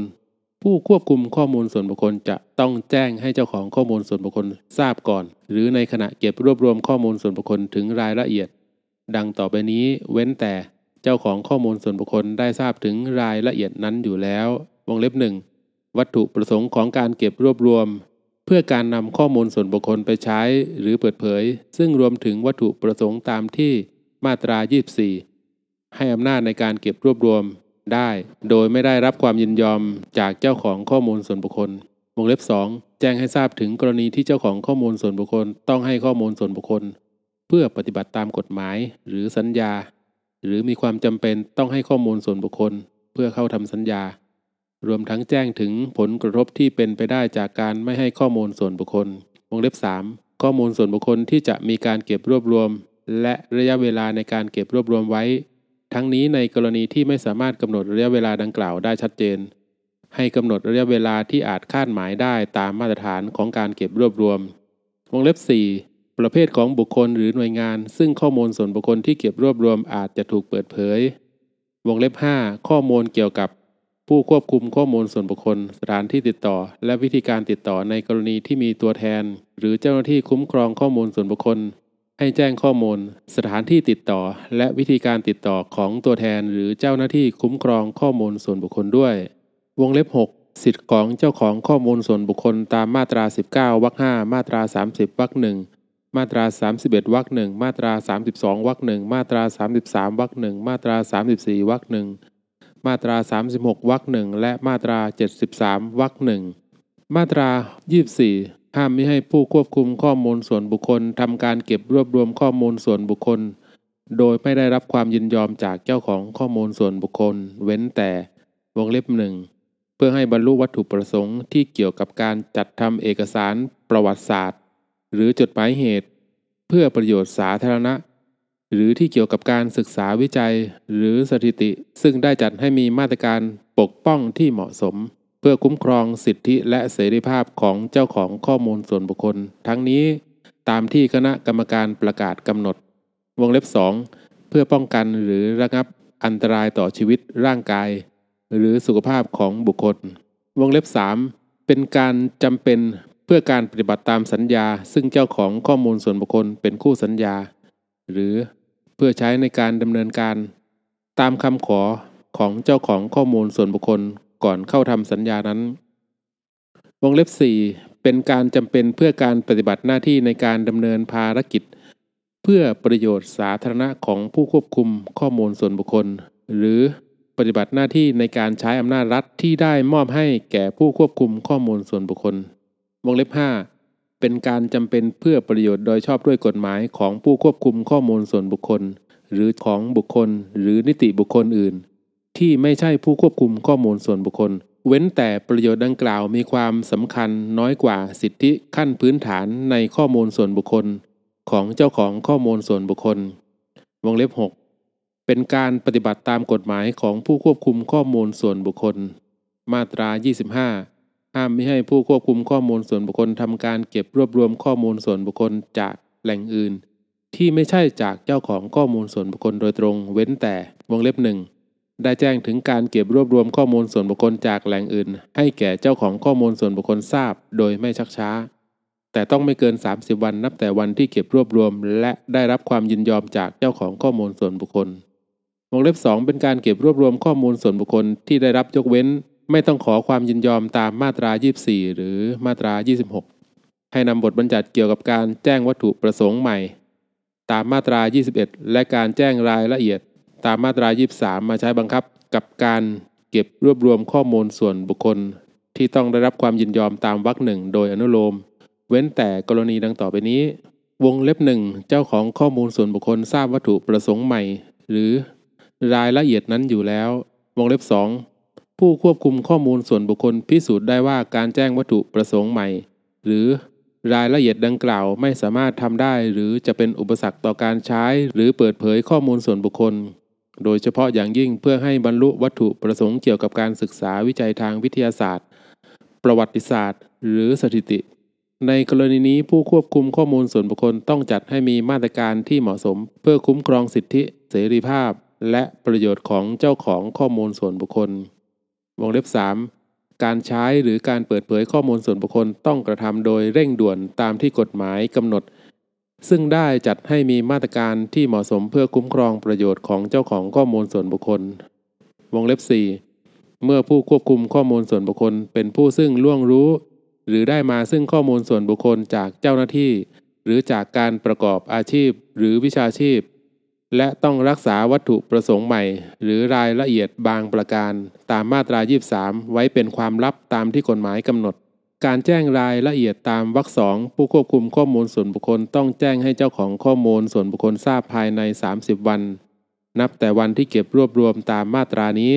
ผู้ควบคุมข้อมูลส่วนบุคคลจะต้องแจ้งให้เจ้าของข้อมูลส่วนบุคคลทราบก่อน หรือในขณะเก็บรวบรวมข้อมูลส่วนบุคคลถึงรายละเอียด ดังต่อไปนี้เว้นแต่เจ้าของข้อมูลส่วนบุคคลได้ทราบถึงรายละเอียดนั้นอยู่แล้ว วงเล็บหนึ่ง วัตถุประสงค์ของการเก็บรวบรวม เพื่อการนำข้อมูลส่วนบุคคลไปใช้หรือเปิดเผย ซึ่งรวมถึงวัตถุประสงค์ตามที่มาตรา 24 ให้อำนาจในการเก็บรวบรวมได้ โดยไม่ได้รับความยินยอมจากเจ้าของข้อมูลส่วนบุคคลวงเล็บ 2 แจ้งให้ทราบถึงกรณีที่เจ้าของข้อมูลส่วนบุคคลต้องให้ข้อมูลส่วนบุคคล เพื่อปฏิบัติตามกฎหมายหรือสัญญา หรือมีความจำเป็นต้องให้ข้อมูลส่วนบุคคล เพื่อเข้าทำสัญญา รวมทั้งแจ้งถึงผลกระทบที่เป็นไปได้จากการไม่ให้ข้อมูลส่วนบุคคล วงเล็บ 3 ข้อมูลส่วนบุคคลที่จะมีการเก็บรวบรวม และระยะเวลาในการเก็บรวบรวมไว้ ทั้งนี้ในกรณีที่ไม่สามารถกำหนดระยะเวลาดังกล่าวได้ชัดเจน ให้กำหนดระยะเวลาที่อาจคาดหมายได้ตามมาตรฐานของการเก็บรวบรวม วงเล็บ 4 ประเภทของบุคคลหรือหน่วยงาน ซึ่งข้อมูลส่วนบุคคลที่เก็บรวบรวมอาจจะถูกเปิดเผย วงเล็บ 5 ข้อมูลเกี่ยวกับ ผู้ควบคุมข้อมูลส่วนบุคคล สถานที่ติดต่อ และวิธีการติดต่อในกรณีที่มีตัวแทน หรือเจ้าหน้าที่คุ้มครองข้อมูลส่วนบุคคล ให้แจ้งข้อมูล สถานที่ติดต่อ และวิธีการติดต่อของตัวแทน หรือเจ้าหน้าที่คุ้มครองข้อมูลส่วนบุคคลด้วย วงเล็บ 6 สิทธิ์ของเจ้าของข้อมูลส่วนบุคคลตามมาตรา 19วรรค5มาตรา 30วรรคหนึ่งมาตรา 31วรรคหนึ่งมาตรา 32วรรคหนึ่งมาตรา 33วรรคหนึ่งมาตรา 34วรรคหนึ่ง มาตรา 36 วรรคหนึ่งและมาตรา 73 วรรคหนึ่งมาตรา 24 ห้ามม่ให้ผู้ควบคุมข้อมูลส่วนบุคคลทำการเก็บรวบรวมข้อมูลส่วนบุคคล โดยไม่ได้รับความยินยอมจากเจ้าของข้อมูลส่วนบุคคล เว้นแต่วงเล็บหนึ่งเพื่อให้บรรลุวัตถุประสงค์ที่เกี่ยวกับการจัดทำเอกสารประวัติศาสตร์ หรือจดหมายเหตุ เพื่อประโยชน์สาธารณะ หรือที่เกี่ยวกับการศึกษาวิจัย หรือสถิติ ซึ่งได้จัดให้มีมาตรการปกป้องที่เหมาะสม เพื่อคุ้มครองสิทธิและเสรีภาพของเจ้าของข้อมูลส่วนบุคคล ทั้งนี้ตามที่คณะกรรมการประกาศกำหนด วงเล็บ 2 เพื่อป้องกันหรือระงับอันตรายต่อชีวิตร่างกาย หรือสุขภาพของบุคคล วงเล็บ 3 เป็นการจำเป็นเพื่อการปฏิบัติตามสัญญา ซึ่งเจ้าของข้อมูลส่วนบุคคลเป็นคู่สัญญา หรือ เพื่อใช้ในการดำเนินการ ตามคำขอของเจ้าของข้อมูลส่วนบุคคลก่อนเข้าทำสัญญานั้น วงเล็บ 4 เป็นการจำเป็นเพื่อการปฏิบัติหน้าที่ในการดำเนินภารกิจ เพื่อประโยชน์สาธารณะของผู้ควบคุมข้อมูลส่วนบุคคล หรือปฏิบัติหน้าที่ในการใช้อำนาจรัฐที่ได้มอบให้แก่ผู้ควบคุมข้อมูลส่วนบุคคล วงเล็บ 5 เป็นการจำเป็นเพื่อประโยชน์โดยชอบด้วยกฎหมายของผู้ควบคุมข้อมูลส่วนบุคคล หรือของบุคคล หรือนิติบุคคลอื่น ที่ไม่ใช่ผู้ควบคุมข้อมูลส่วนบุคคล เว้นแต่ประโยชน์ดังกล่าวมีความสำคัญน้อยกว่าสิทธิขั้นพื้นฐานในข้อมูลส่วนบุคคล ของเจ้าของข้อมูลส่วนบุคคล วงเล็บ 6 เป็นการปฏิบัติตามกฎหมายของผู้ควบคุมข้อมูลส่วนบุคคล มาตรา 25 ห้ามไม่ให้ผู้ควบคุมข้อมูลส่วนบุคคลทำการเก็บรวบรวมข้อมูลส่วนบุคคลจากแหล่งอื่น ที่ไม่ใช่จากเจ้าของข้อมูลส่วนบุคคลโดยตรง เว้นแต่วงเล็บหนึ่งได้แจ้งถึงการเก็บรวบรวมข้อมูลส่วนบุคคลจากแหล่งอื่น ให้แก่เจ้าของข้อมูลส่วนบุคคลทราบ โดยไม่ชักช้า แต่ต้องไม่เกิน 30 วันนับแต่วันที่เก็บรวบรวม และได้รับความยินยอมจากเจ้าของข้อมูลส่วนบุคคลวงเล็บ 2 เป็นการเก็บรวบรวมข้อมูลส่วนบุคคลที่ได้รับยกเว้น ไม่ต้องขอความยินยอมตามมาตรา 24 หรือมาตรา 26 ให้นำบทบัญญัติเกี่ยวกับการแจ้งวัตถุประสงค์ใหม่ ตามมาตรา 21 และการแจ้งรายละเอียดตามมาตรา 23 มาใช้บังคับกับการเก็บรวบรวมข้อมูลส่วนบุคคล ที่ต้องได้รับความยินยอมตามวรรคหนึ่งโดยอนุโลม เว้นแต่กรณีดังต่อไปนี้ วงเล็บหนึ่งเจ้าของข้อมูลส่วนบุคคลทราบวัตถุประสงค์ใหม่ หรือรายละเอียดนั้นอยู่แล้ว วงเล็บสอง ผู้ควบคุมข้อมูลส่วนบุคคลพิสูจน์ได้ว่าการแจ้งวัตถุประสงค์ใหม่ หรือรายละเอียดดังกล่าวไม่สามารถทำได้ หรือจะเป็นอุปสรรคต่อการใช้ หรือเปิดเผยข้อมูลส่วนบุคคล โดยเฉพาะอย่างยิ่งเพื่อให้บรรลุวัตถุประสงค์เกี่ยวกับการศึกษาวิจัยทางวิทยาศาสตร์ ประวัติศาสตร์ หรือสถิติ ในกรณีนี้ผู้ควบคุมข้อมูลส่วนบุคคลต้องจัดให้มีมาตรการที่เหมาะสม เพื่อคุ้มครองสิทธิ เสรีภาพ และประโยชน์ของเจ้าของข้อมูลส่วนบุคคล วงเล็บ 3 การใช้หรือการเปิดเผยข้อมูลส่วนบุคคลต้องกระทำโดยเร่งด่วนตามที่กฎหมายกำหนด ซึ่งได้จัดให้มีมาตรการที่เหมาะสมเพื่อคุ้มครองประโยชน์ของเจ้าของข้อมูลส่วนบุคคล วงเล็บ 4 เมื่อผู้ควบคุมข้อมูลส่วนบุคคล เป็นผู้ซึ่งล่วงรู้ หรือได้มาซึ่งข้อมูลส่วนบุคคลจากเจ้าหน้าที่ หรือจากการประกอบอาชีพ หรือวิชาชีพ และต้องรักษาวัตถุประสงค์ใหม่ หรือรายละเอียดบางประการ ตามมาตรา 23 ไว้เป็นความลับตามที่กฎหมายกำหนด การแจ้งรายละเอียดตามวรรคสองผู้ควบคุมข้อมูลส่วนบุคคลต้องแจ้งให้เจ้าของข้อมูลส่วนบุคคลทราบภายใน 30 วัน นับแต่วันที่เก็บรวบรวมตามมาตรานี้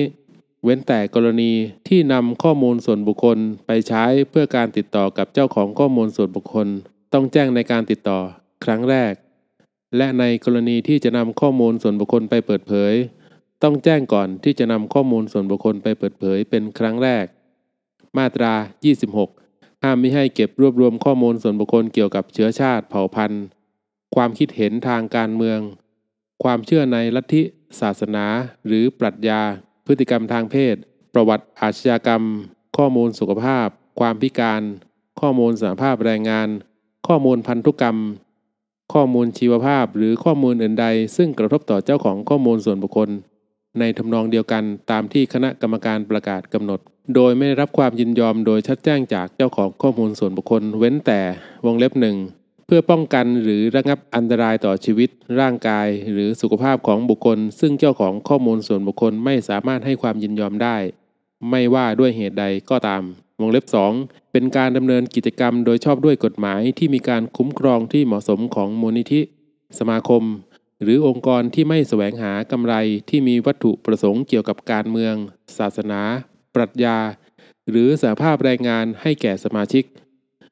เว้นแต่กรณีที่นำข้อมูลส่วนบุคคลไปใช้เพื่อการติดต่อกับเจ้าของข้อมูลส่วนบุคคล ต้องแจ้งในการติดต่อ ครั้งแรก และในกรณีที่จะนำข้อมูลส่วนบุคคลไปเปิดเผย ต้องแจ้งก่อนที่จะนำข้อมูลส่วนบุคคลไปเปิดเผยเป็นครั้งแรก มาตรา 26 ห้ามไม่ให้เก็บรวบรวมข้อมูลส่วนบุคคลเกี่ยวกับเชื้อชาติเผ่าพันธุ์ ความคิดเห็นทางการเมือง ความเชื่อในลัทธิศาสนา หรือปรัชญา พฤติกรรมทางเพศ ประวัติอาชญากรรม ข้อมูลสุขภาพ ความพิการ ข้อมูลสหภาพแรงงาน ข้อมูลพันธุกรรม ข้อมูลชีวภาพหรือข้อมูลอื่นใด ซึ่งกระทบต่อเจ้าของข้อมูลส่วนบุคคล ในทำนองเดียวกันตามที่คณะกรรมการประกาศกำหนด โดยไม่ได้รับความยินยอมโดยชัดแจ้งจากเจ้าของข้อมูลส่วนบุคคล เว้นแต่วงเล็บหนึ่งเพื่อป้องกันหรือระงับอันตรายต่อชีวิต ร่างกาย หรือสุขภาพของบุคคล ซึ่งเจ้าของข้อมูลส่วนบุคคลไม่สามารถให้ความยินยอมได้ ไม่ว่าด้วยเหตุใดก็ตาม วงเล็บ 2 เป็นการดำเนินกิจกรรมโดยชอบด้วยกฎหมายที่มีการคุ้มครองที่เหมาะสมของมูลนิธิ สมาคม หรือองค์กรที่ไม่แสวงหากำไรที่มีวัตถุประสงค์เกี่ยวกับการเมือง ศาสนา ปรัชญา หรือสหภาพแรงงานให้แก่สมาชิก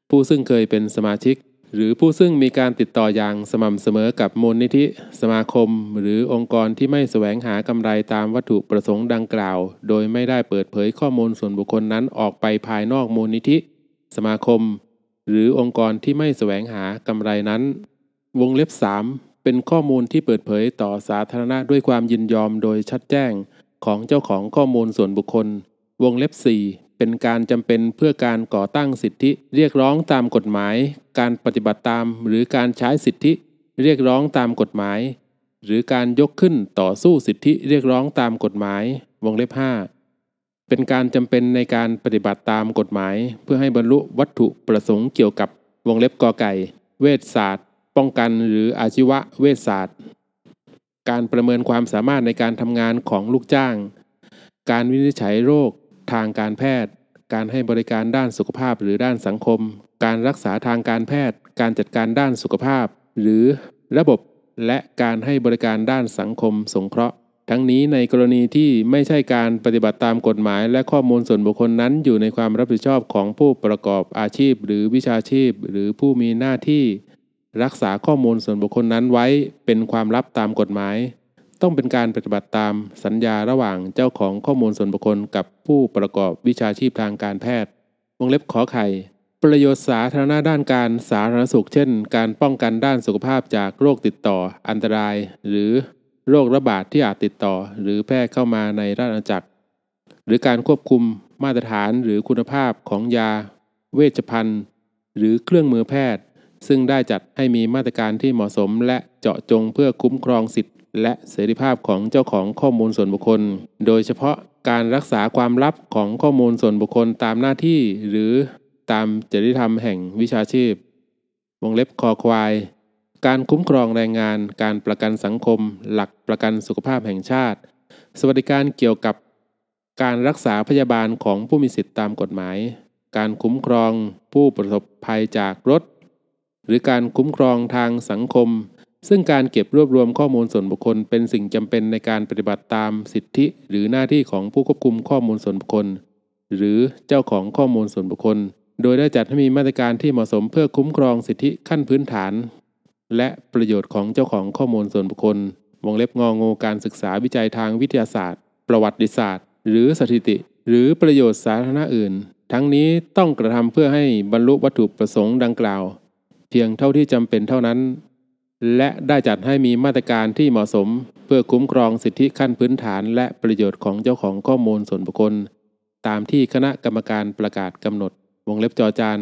ผู้ซึ่งเคยเป็นสมาชิก หรือผู้ซึ่งมีการติดต่ออย่างสม่ำเสมอกับมูลนิธิ สมาคม หรือองค์กรที่ไม่แสวงหากำไรตามวัตถุประสงค์ดังกล่าว โดยไม่ได้เปิดเผยข้อมูลส่วนบุคคลนั้นออกไปภายนอกมูลนิธิ สมาคม หรือองค์กรที่ไม่แสวงหากำไรนั้น วงเล็บ 3 เป็นข้อมูลที่เปิดเผยต่อสาธารณะด้วยความยินยอมโดยชัดแจ้ง ของเจ้าของข้อมูลส่วนบุคคล วงเล็บ 4 เป็นการจำเป็นเพื่อการก่อตั้งสิทธิ เรียกร้องตามกฎหมาย การปฏิบัติตามหรือการใช้สิทธิ เรียกร้องตามกฎหมาย หรือการยกขึ้นต่อสู้สิทธิเรียกร้องตามกฎหมายวงเล็บ 5 เป็นการจำเป็นในการปฏิบัติตามกฎหมาย เพื่อให้บรรลุวัตถุประสงค์เกี่ยวกับวงเล็บกอไก่ เวชศาสตร์ ป้องกันหรืออาชีวะเวชศาสตร์ การประเมินความสามารถในการทำงานของลูกจ้าง การวินิจฉัยโรค ทางการแพทย์ การให้บริการด้านสุขภาพหรือด้านสังคม การรักษาทางการแพทย์ การจัดการด้านสุขภาพ หรือระบบและการให้บริการด้านสังคมสงเคราะห์ ทั้งนี้ในกรณีที่ไม่ใช่การปฏิบัติตามกฎหมาย และข้อมูลส่วนบุคคลนั้น อยู่ในความรับผิดชอบของผู้ประกอบอาชีพ หรือวิชาชีพ หรือผู้มีหน้าที่ รักษาข้อมูลส่วนบุคคลนั้นไว้เป็นความลับตามกฎหมาย ต้องเป็นการปฏิบัติตามสัญญาระหว่างเจ้าของข้อมูลส่วนบุคคลกับผู้ประกอบวิชาชีพทางการแพทย์ วงเล็บขอไข่ ประโยชน์สาธารณะด้านการสาธารณสุข เช่น การป้องกันด้านสุขภาพจากโรคติดต่อ อันตราย หรือโรคระบาดที่อาจติดต่อ หรือแพร่เข้ามาในราชอาณาจักร หรือการควบคุมมาตรฐานหรือคุณภาพของยา เวชภัณฑ์ หรือเครื่องมือแพทย์ ซึ่งได้จัดให้มีมาตรการที่เหมาะสมและเจาะจงเพื่อคุ้มครองสิทธิ และเสรีภาพของเจ้าของข้อมูลส่วนบุคคล โดยเฉพาะการรักษาความลับของข้อมูลส่วนบุคคลตามหน้าที่ หรือตามจริยธรรมแห่งวิชาชีพ วงเล็บคอควาย การคุ้มครองแรงงาน การประกันสังคม หลักประกันสุขภาพแห่งชาติ สวัสดิการเกี่ยวกับ การรักษาพยาบาลของผู้มีสิทธิตามกฎหมาย การคุ้มครองผู้ประสบภัยจากรถ หรือการคุ้มครองทางสังคม ซึ่งการเก็บรวบรวมข้อมูลส่วนบุคคล เป็นสิ่งจำเป็นในการปฏิบัติตามสิทธิ หรือหน้าที่ของผู้ควบคุมข้อมูลส่วนบุคคล หรือเจ้าของข้อมูลส่วนบุคคล โดยได้จัดให้มีมาตรการที่เหมาะสมเพื่อคุ้มครองสิทธิขั้นพื้นฐาน และประโยชน์ของเจ้าของข้อมูลส่วนบุคคล วงเล็บงองูการศึกษาวิจัยทางวิทยาศาสตร์ ประวัติศาสตร์ หรือสถิติ หรือประโยชน์สาธารณะอื่น ทั้งนี้ต้องกระทำเพื่อให้บรรลุวัตถุประสงค์ดังกล่าว เพียงเท่าที่จำเป็นเท่านั้น และได้จัดให้มีมาตรการที่เหมาะสม เพื่อคุ้มครองสิทธิขั้นพื้นฐาน และประโยชน์ของเจ้าของข้อมูลส่วนบุคคล ตามที่คณะกรรมการประกาศกำหนด วงเล็บจอจาน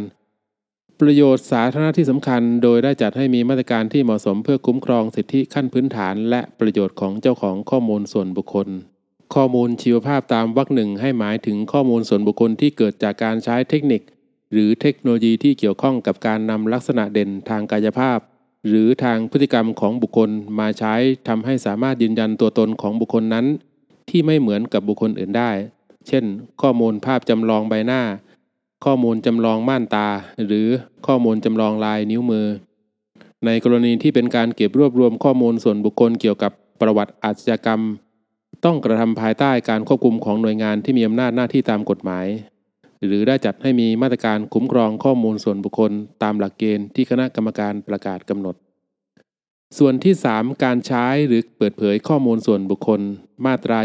ประโยชน์สาธารณะที่สำคัญ โดยได้จัดให้มีมาตรการที่เหมาะสม เพื่อคุ้มครองสิทธิขั้นพื้นฐาน และประโยชน์ของเจ้าของข้อมูลส่วนบุคคล ข้อมูลชีวภาพตามวรรคหนึ่งให้หมายถึงข้อมูลส่วนบุคคลที่เกิดจากการใช้เทคนิค หรือเทคโนโลยีที่เกี่ยวข้องกับการนำลักษณะเด่นทางกายภาพ หรือทางพฤติกรรมของบุคคลมาใช้ทำให้สามารถยืนยันตัวตนของบุคคลนั้น ที่ไม่เหมือนกับบุคคลอื่นได้ เช่น ข้อมูลภาพจำลองใบหน้า ข้อมูลจำลองม่านตา หรือข้อมูลจำลองลายนิ้วมือ ในกรณีที่เป็นการเก็บรวบรวมข้อมูลส่วนบุคคลเกี่ยวกับประวัติอาชญากรรม ต้องกระทำภายใต้การควบคุมของหน่วยงานที่มีอำนาจหน้าที่ตามกฎหมาย หรือได้จัดให้มีมาตรการคุ้มครองข้อมูลส่วนบุคคล ตามหลักเกณฑ์ที่คณะกรรมการประกาศกำหนด ส่วนที่ 3 การใช้หรือเปิดเผยข้อมูลส่วนบุคคล มาตรา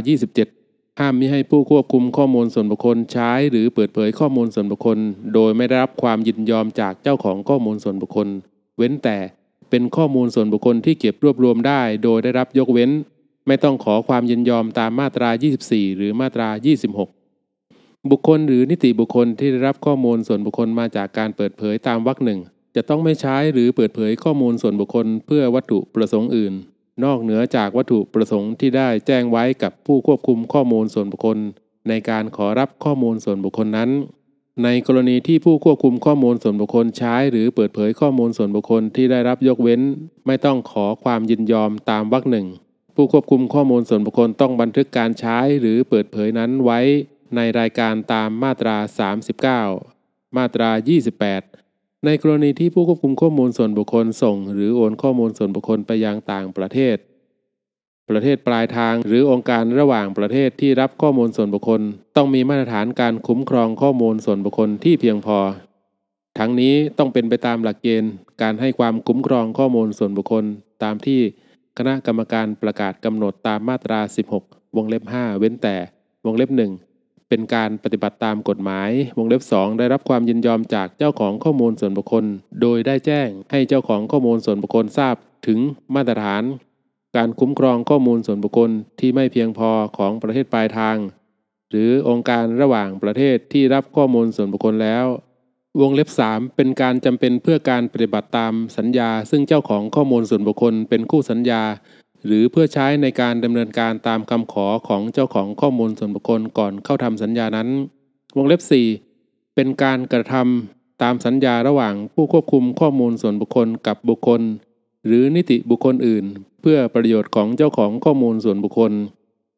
27 ห้ามมิให้ผู้ควบคุมข้อมูลส่วนบุคคลใช้ หรือเปิดเผยข้อมูลส่วนบุคคล โดยไม่ได้รับความยินยอมจากเจ้าของข้อมูลส่วนบุคคล เว้นแต่เป็นข้อมูลส่วนบุคคลที่เก็บรวบรวมได้ โดยได้รับยกเว้น ไม่ต้องขอความยินยอมตามมาตรา 24 หรือมาตรา 26 บุคคลหรือนิติบุคคลที่ได้รับข้อมูลส่วนบุคคลมาจากการเปิดเผยตามวรรคหนึ่งจะต้องไม่ใช้หรือเปิดเผยข้อมูลส่วนบุคคลเพื่อวัตถุประสงค์อื่น นอกเหนือจากวัตถุประสงค์ที่ได้แจ้งไว้กับผู้ควบคุมข้อมูลส่วนบุคคล ในการขอรับข้อมูลส่วนบุคคลนั้น ในกรณีที่ผู้ควบคุมข้อมูลส่วนบุคคลใช้หรือเปิดเผยข้อมูลส่วนบุคคลที่ได้รับยกเว้น ไม่ต้องขอความยินยอมตามวรรคหนึ่งผู้ควบคุมข้อมูลส่วนบุคคลต้องบันทึกการใช้หรือเปิดเผยนั้นไว้ ในรายการตามมาตรา 39 มาตรา 28 ในกรณีที่ผู้ควบคุมข้อมูลส่วนบุคคลส่ง หรือโอนข้อมูลส่วนบุคคลไปยังต่างประเทศ ประเทศปลายทางหรือองค์การระหว่างประเทศที่รับข้อมูลส่วนบุคคล ต้องมีมาตรฐานการคุ้มครองข้อมูลส่วนบุคคลที่เพียงพอ ทั้งนี้ต้องเป็นไปตามหลักเกณฑ์ การให้ความคุ้มครองข้อมูลส่วนบุคคลตามที่คณะกรรมการประกาศกำหนดตามมาตรา 16 วงเล็บ 5 เว้นแต่ วงเล็บ1 เป็นการปฏิบัติตามกฎหมาย วงเล็บ 2 ได้รับความยินยอมจากเจ้าของข้อมูลส่วนบุคคล โดยได้แจ้งให้เจ้าของข้อมูลส่วนบุคคลทราบถึงมาตรฐาน การคุ้มครองข้อมูลส่วนบุคคลที่ไม่เพียงพอของประเทศปลายทาง หรือองค์การระหว่างประเทศที่รับข้อมูลส่วนบุคคลแล้ว วงเล็บ 3 เป็นการจำเป็นเพื่อการปฏิบัติตามสัญญา ซึ่งเจ้าของข้อมูลส่วนบุคคลเป็นคู่สัญญา หรือเพื่อใช้ในการดำเนินการตามคำขอของเจ้าของข้อมูลส่วนบุคคลก่อนเข้าทำสัญญานั้น วงเล็บ 4 เป็นการกระทำตามสัญญาระหว่างผู้ควบคุมข้อมูลส่วนบุคคลกับบุคคล หรือนิติบุคคลอื่น เพื่อประโยชน์ของเจ้าของข้อมูลส่วนบุคคล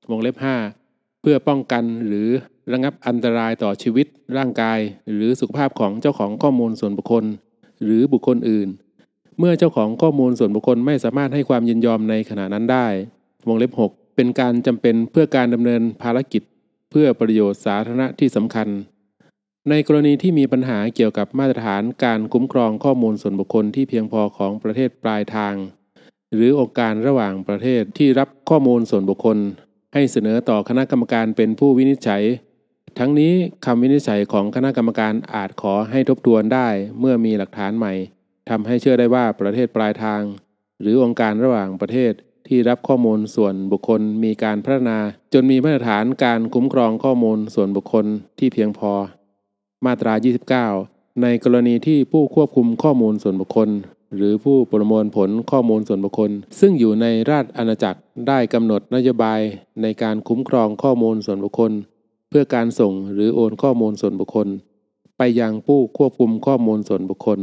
วงเล็บ 5 เพื่อป้องกันหรือระงับอันตรายต่อชีวิต ร่างกาย หรือสุขภาพของเจ้าของข้อมูลส่วนบุคคล หรือบุคคลอื่น เมื่อเจ้าของข้อมูลส่วนบุคคลไม่สามารถให้ความยินยอมในขณะนั้นได้ วงเล็บ 6 เป็นการจำเป็นเพื่อการดำเนินภารกิจ เพื่อประโยชน์สาธารณะที่สำคัญ ในกรณีที่มีปัญหาเกี่ยวกับมาตรฐานการคุ้มครองข้อมูลส่วนบุคคลที่เพียงพอของประเทศปลายทาง หรือองค์การระหว่างประเทศที่รับข้อมูลส่วนบุคคล ให้เสนอต่อคณะกรรมการเป็นผู้วินิจฉัยทั้งนี้คำวินิจฉัยของคณะกรรมการอาจขอให้ทบทวนได้ เมื่อมีหลักฐานใหม่ ทำให้เชื่อได้ว่าประเทศปลายทาง หรือองค์การระหว่างประเทศที่รับข้อมูลส่วนบุคคลมีการพัฒนา จนมีมาตรฐานการคุ้มครองข้อมูลส่วนบุคคลที่เพียงพอ มาตรา 29 ในกรณีที่ผู้ควบคุมข้อมูลส่วนบุคคล หรือผู้ประมวลผลข้อมูลส่วนบุคคล ซึ่งอยู่ในราชอาณาจักรได้กำหนดนโยบายในการคุ้มครองข้อมูลส่วนบุคคล เพื่อการส่งหรือโอนข้อมูลส่วนบุคคล ไปยังผู้ควบคุมข้อมูลส่วนบุคคล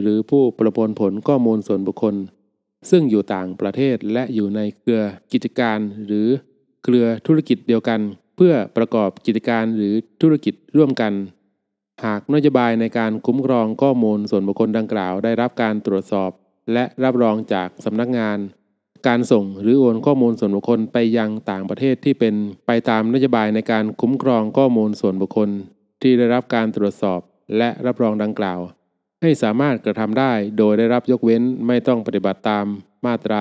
หรือผู้ประมวลผลข้อมูลส่วนบุคคล ซึ่งอยู่ต่างประเทศและอยู่ในเครือกิจการ หรือเครือธุรกิจเดียวกัน เพื่อประกอบกิจการหรือธุรกิจร่วมกัน หากนโยบายในการคุ้มครองข้อมูลส่วนบุคคลดังกล่าว ได้รับการตรวจสอบ และรับรองจากสำนักงาน การส่งหรือโอนข้อมูลส่วนบุคคลไปยังต่างประเทศที่เป็นไปตามนโยบายในการคุ้มครองข้อมูลส่วนบุคคล ที่ได้รับการตรวจสอบ และรับรองดังกล่าว ให้สามารถกระทำได้โดยได้รับยกเว้นไม่ต้องปฏิบัติตามมาตรา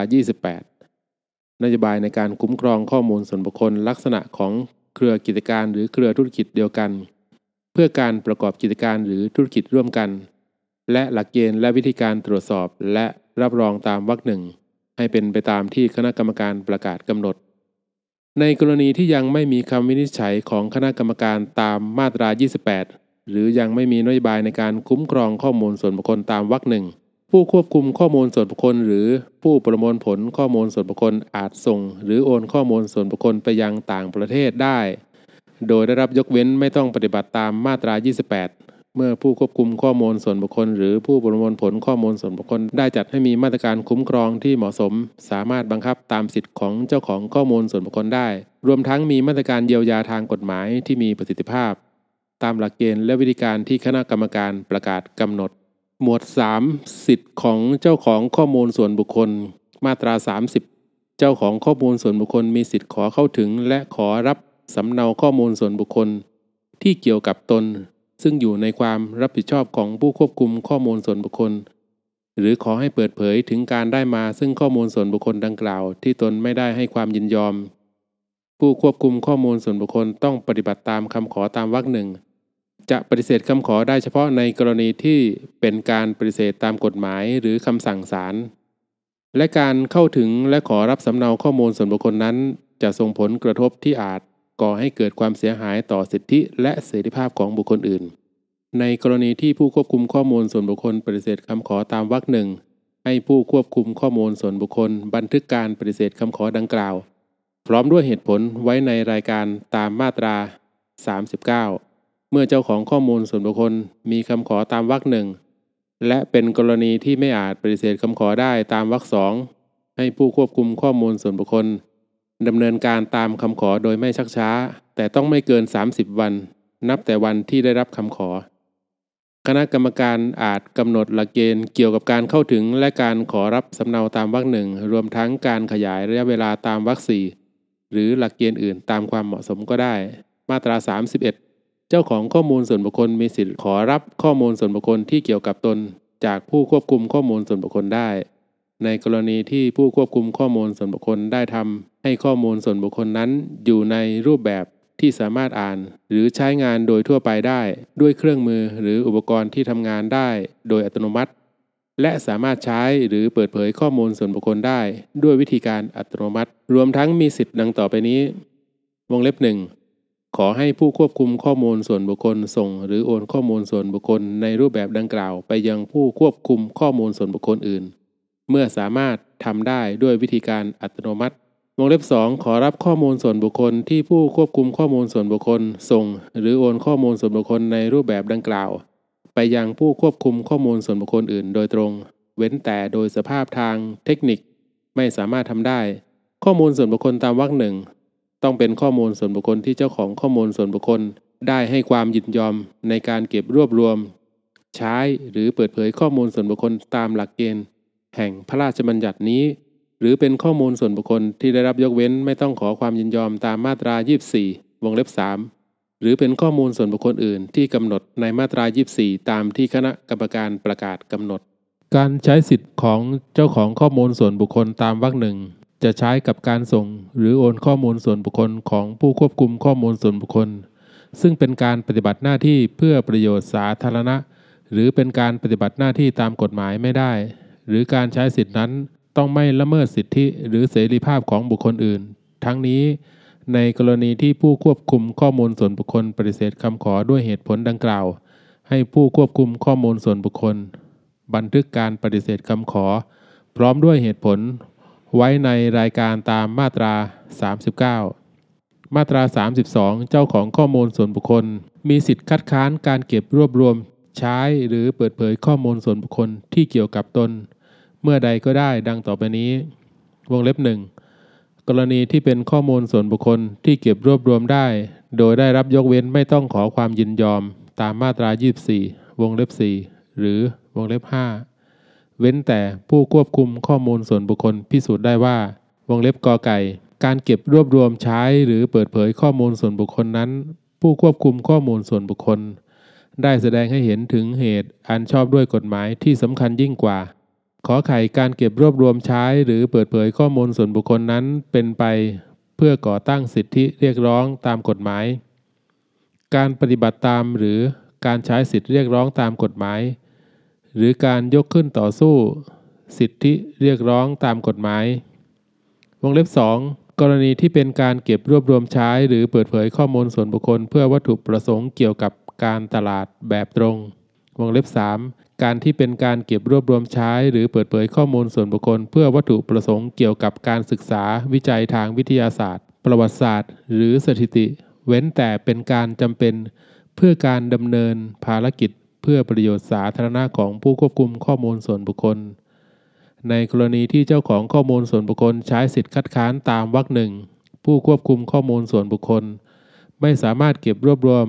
28 นโยบายในการคุ้มครองข้อมูลส่วนบุคคลลักษณะของเครือกิจการหรือเครือธุรกิจเดียวกัน เพื่อการประกอบกิจการหรือธุรกิจร่วมกัน และหลักเกณฑ์และวิธีการตรวจสอบและรับรองตามวรรคหนึ่งให้เป็นไปตามที่คณะกรรมการประกาศกำหนด ในกรณีที่ยังไม่มีคำวินิจฉัยของคณะกรรมการตามมาตรา 28 หรือยังไม่มีนโยบายในการคุ้มครองข้อมูลส่วนบุคคลตามวรรคหนึ่งผู้ควบคุมข้อมูลส่วนบุคคล หรือผู้ประมวลผลข้อมูลส่วนบุคคลอาจส่ง หรือโอนข้อมูลส่วนบุคคลไปยังต่างประเทศได้ โดยได้รับยกเว้นไม่ต้องปฏิบัติตามมาตรา 28 เมื่อผู้ควบคุมข้อมูลส่วนบุคคล หรือผู้ประมวลผลข้อมูลส่วนบุคคล ได้จัดให้มีมาตรการคุ้มครองที่เหมาะสม สามารถบังคับตามสิทธิ์ของเจ้าของข้อมูลส่วนบุคคลได้ รวมทั้งมีมาตรการเยียวยาทางกฎหมายที่มีประสิทธิภาพ ตามหลักเกณฑ์และวิธีการที่คณะกรรมการประกาศกำหนด หมวด 3 สิทธิ์ของเจ้าของข้อมูลส่วนบุคคล มาตรา 30 เจ้าของข้อมูลส่วนบุคคลมีสิทธิ์ขอเข้าถึง และขอรับสำเนาข้อมูลส่วนบุคคล ที่เกี่ยวกับตน ซึ่งอยู่ในความรับผิดชอบของผู้ควบคุมข้อมูลส่วนบุคคล หรือขอให้เปิดเผยถึงการได้มาซึ่งข้อมูลส่วนบุคคลดังกล่าว ที่ตนไม่ได้ให้ความยินยอม ผู้ควบคุมข้อมูลส่วนบุคคลต้องปฏิบัติตามคำขอตามวรรคหนึ่ง จะปฏิเสธคำขอได้เฉพาะในกรณีที่เป็นการปฏิเสธตามกฎหมายหรือคำสั่งศาลและการเข้าถึงและขอรับสำเนาข้อมูลส่วนบุคคลนั้น จะส่งผลกระทบที่อาจก่อให้เกิดความเสียหายต่อสิทธิและเสรีภาพของบุคคลอื่น ในกรณีที่ผู้ควบคุมข้อมูลส่วนบุคคลปฏิเสธคำขอตามวรรคหนึ่งให้ผู้ควบคุมข้อมูลส่วนบุคคล บันทึกการปฏิเสธคำขอดังกล่าว พร้อมด้วยเหตุผลไว้ในรายการตามมาตรา 39 เมื่อเจ้าของข้อมูลส่วนบุคคลมีคำขอตามวรรคหนึ่งและเป็นกรณีที่ไม่อาจปฏิเสธคำขอได้ตามวรรคสองให้ผู้ควบคุมข้อมูลส่วนบุคคลดำเนินการตามคำขอโดยไม่ชักช้าแต่ต่ต้องไม่เกิน 30 วัน นับแต่วันที่ได้รับคำขอ คณะกรรมการอาจกำหนดหลักเกณฑ์เกี่ยวกับการเข้าถึงและการขอรับสำเนาตามวรรคหนึ่งรวมทั้งการขยายระยะเวลาตามวรรคสี่หรือหลักเกณฑ์อื่นตามความเหมาะสมก็ได้ มาตรา 31 เจ้าของข้อมูลส่วนบุคคลมีสิทธิ์ขอรับข้อมูลส่วนบุคคลที่เกี่ยวกับตน จากผู้ควบคุมข้อมูลส่วนบุคคลได้ ในกรณีที่ผู้ควบคุมข้อมูลส่วนบุคคลได้ทำให้ข้อมูลส่วนบุคคลนั้น อยู่ในรูปแบบที่สามารถอ่าน หรือใช้งานโดยทั่วไปได้ ด้วยเครื่องมือหรืออุปกรณ์ที่ทำงานได้ โดยอัตโนมัติ และสามารถใช้หรือเปิดเผยข้อมูลส่วนบุคคลได้ ด้วยวิธีการอัตโนมัติ รวมทั้งมีสิทธิ์ดังต่อไปนี้ วงเล็บหนึ่ง ขอให้ผู้ควบคุมข้อมูลส่วนบุคคลส่ง หรือโอนข้อมูลส่วนบุคคลในรูปแบบดังกล่าว ไปยังผู้ควบคุมข้อมูลส่วนบุคคลอื่น เมื่อสามารถทำได้ด้วยวิธีการอัตโนมัติวงเล็บ 2 ขอรับข้อมูลส่วนบุคคลที่ผู้ควบคุมข้อมูลส่วนบุคคล ส่ง หรือโอนข้อมูลส่วนบุคคลในรูปแบบดังกล่าว ไปยังผู้ควบคุมข้อมูลส่วนบุคคลอื่น โดยตรง เว้นแต่โดยสภาพทางเทคนิค ไม่สามารถทำได้ ข้อมูลส่วนบุคคลตามวรรคหนึ่ง ต้องเป็นข้อมูลส่วนบุคคลที่เจ้าของข้อมูลส่วนบุคคล ได้ให้ความยินยอมในการเก็บรวบรวม ใช้หรือเปิดเผยข้อมูลส่วนบุคคลตามหลักเกณฑ์ แห่งพระราชบัญญัตินี้ หรือเป็นข้อมูลส่วนบุคคลที่ได้รับยกเว้นไม่ต้องขอความยินยอมตามมาตรา 24 วงเล็บ 3 หรือเป็นข้อมูลส่วนบุคคลอื่นที่กำหนดในมาตรา 24 ตามที่คณะกรรมการประกาศกำหนด การใช้สิทธิ์ของเจ้าของข้อมูลส่วนบุคคลตามวรรคหนึ่ง จะใช้กับการส่งหรือโอนข้อมูลส่วนบุคคลของผู้ควบคุมข้อมูลส่วนบุคคล ซึ่งเป็นการปฏิบัติหน้าที่เพื่อประโยชน์สาธารณะ หรือเป็นการปฏิบัติหน้าที่ตามกฎหมายไม่ได้ หรือการใช้สิทธินั้นต้องไม่ละเมิดสิทธิหรือเสรีภาพของบุคคลอื่น ทั้งนี้ในกรณีที่ผู้ควบคุมข้อมูลส่วนบุคคล ปฏิเสธคำขอด้วยเหตุผลดังกล่าว ให้ผู้ควบคุมข้อมูลส่วนบุคคล บันทึกการปฏิเสธคำขอ พร้อมด้วยเหตุผล ไว้ในรายการตามมาตรา 39 มาตรา 32 เจ้าของข้อมูลส่วนบุคคล มีสิทธิ์คัดค้านการเก็บรวบรวม ใช้หรือเปิดเผยข้อมูลส่วนบุคคลที่เกี่ยวกับตน เมื่อใดก็ได้ดังต่อไปนี้ วงเล็บหนึ่งกรณีที่เป็นข้อมูลส่วนบุคคลที่เก็บรวบรวมได้ โดยได้รับยกเว้นไม่ต้องขอความยินยอม ตามมาตรา 24 วงเล็บ 4 หรือวงเล็บ 5 เว้นแต่ผู้ควบคุมข้อมูลส่วนบุคคลพิสูจน์ได้ว่า วงเล็บกอไก่ การเก็บรวบรวมใช้หรือเปิดเผยข้อมูลส่วนบุคคลนั้น ผู้ควบคุมข้อมูลส่วนบุคคล ได้แสดงให้เห็นถึงเหตุอันชอบด้วยกฎหมายที่สำคัญยิ่งกว่า ขอไขการเก็บรวบรวมใช้หรือเปิดเผยข้อมูลส่วนบุคคลนั้นเป็นไป เพื่อก่อตั้งสิทธิเรียกร้องตามกฎหมาย การปฏิบัติตามหรือการใช้สิทธิเรียกร้องตามกฎหมาย หรือการยกขึ้นต่อสู้สิทธิเรียกร้องตามกฎหมายวงเล็บ 2 กรณีที่เป็นการเก็บรวบรวมใช้ หรือเปิดเผยข้อมูลส่วนบุคคล เพื่อวัตถุประสงค์เกี่ยวกับการตลาดแบบตรง วงเล็บ 3 การที่เป็นการเก็บรวบรวมใช้ หรือเปิดเผยข้อมูลส่วนบุคคล เพื่อวัตถุประสงค์เกี่ยวกับการศึกษาวิจัยทางวิทยาศาสตร์ ประวัติศาสตร์ หรือสถิติ เว้นแต่เป็นการจำเป็น เพื่อการดำเนินภารกิจ เพื่อประโยชน์สาธารณะของผู้ควบคุมข้อมูลส่วนบุคคล ในกรณีที่เจ้าของข้อมูลส่วนบุคคลใช้สิทธิคัดค้านตามวรรคหนึ่งผู้ควบคุมข้อมูลส่วนบุคคล ไม่สามารถเก็บรวบรวม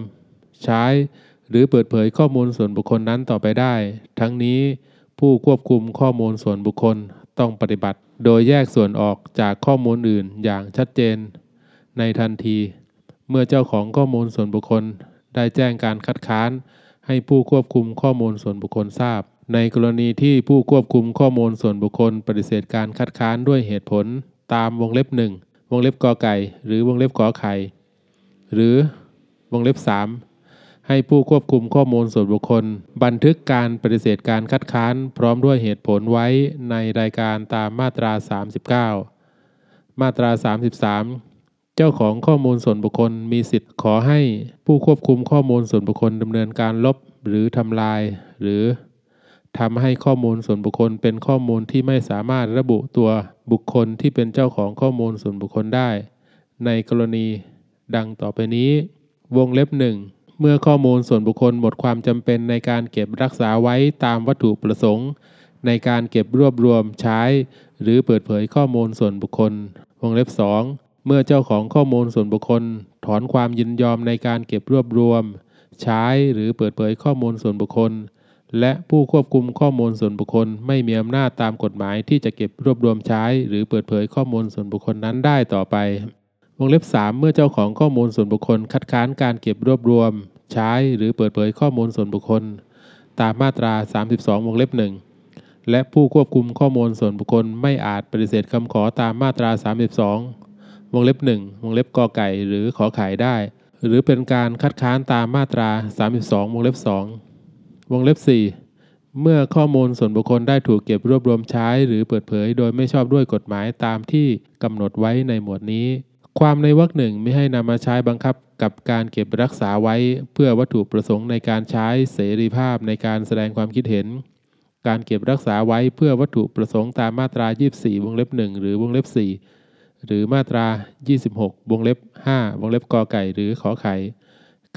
ใช้หรือเปิดเผยข้อมูลส่วนบุคคลนั้นต่อไปได้ ทั้งนี้ผู้ควบคุมข้อมูลส่วนบุคคลต้องปฏิบัติ โดยแยกส่วนออกจากข้อมูลอื่นอย่างชัดเจน ในทันที เมื่อเจ้าของข้อมูลส่วนบุคคลได้แจ้งการคัดค้าน ให้ผู้ควบคุมข้อมูลส่วนบุคคลทราบ ในกรณีที่ผู้ควบคุมข้อมูลส่วนบุคคล ปฏิเสธการคัดค้านด้วยเหตุผล ตามวงเล็บหนึ่งวงเล็บกอไก่ หรือวงเล็บขอไข่หรือวงเล็บ 3 ให้ผู้ควบคุมข้อมูลส่วนบุคคล บันทึกการปฏิเสธการคัดค้าน พร้อมด้วยเหตุผลไว้ในรายการตามมาตรา 39 มาตรา 33 จ้าของข้อมูลส่วนบุคคลมีสิทธิ์ขอให้ผู้ควบคุมข้อมูลส่วนบุคคลดำเนินการลบหรือทำลาย หรือทำให้ข้อมูลส่วนบุคคลเป็นข้อมูลที่ไม่สามารถระบุตัวบุคคลที่เป็นเจ้าของข้อมูลส่วนบุคคลได้ ในกรณีดังต่อไปนี้ วงเล็บหนึ่งเมื่อข้อมูลส่วนบุคคลหมดความจำเป็นในการเก็บรักษาไว้ตามวัตถุประสงค์ ในการเก็บรวบรวมใช้ หรือเปิดเผยข้อมูลส่วนบุคคล วงเล็บ2 เมื่อเจ้าของข้อมูลส่วนบุคคล ถอนความยินยอมในการเก็บรวบรวม ใช้หรือเปิดเผยข้อมูลส่วนบุคคล และผู้ควบคุมข้อมูลส่วนบุคคล ไม่มีอำนาจตามกฎหมายที่จะเก็บรวบรวมใช้ หรือเปิดเผยข้อมูลส่วนบุคคลนั้นได้ต่อไป วงเล็บ 3 เมื่อเจ้าของข้อมูลส่วนบุคคล คัดค้านการเก็บรวบรวม ใช้หรือเปิดเผยข้อมูลส่วนบุคคล ตามมาตรา 32 วงเล็บ1และผู้ควบคุมข้อมูลส่วนบุคคลไม่อาจปฏิเสธคำขอตามมาตรา 32 วงเล็บ1วงเล็บกอไก่หรือขอไข่ได้ หรือเป็นการคัดค้านตามมาตรา 32 วงเล็บ2วงเล็บ 4 เมื่อข้อมูลส่วนบุคคลได้ถูกเก็บรวบรวมใช้ หรือเปิดเผย โดยไม่ชอบด้วยกฎหมายตามที่กำหนดไว้ในหมวดนี้ ความในวรรคหนึ่งไม่ให้นำมาใช้บังคับกับการเก็บรักษาไว้ เพื่อวัตถุประสงค์ในการใช้เสรีภาพในการแสดงความคิดเห็น การเก็บรักษาไว้เพื่อวัตถุประสงค์ตามมาตรา 24 วงเล็บ 1 หรือวงเล็บ 4 หรือมาตรา 26 วงเล็บ 5 วงเล็บกอไก่ หรือขอไข่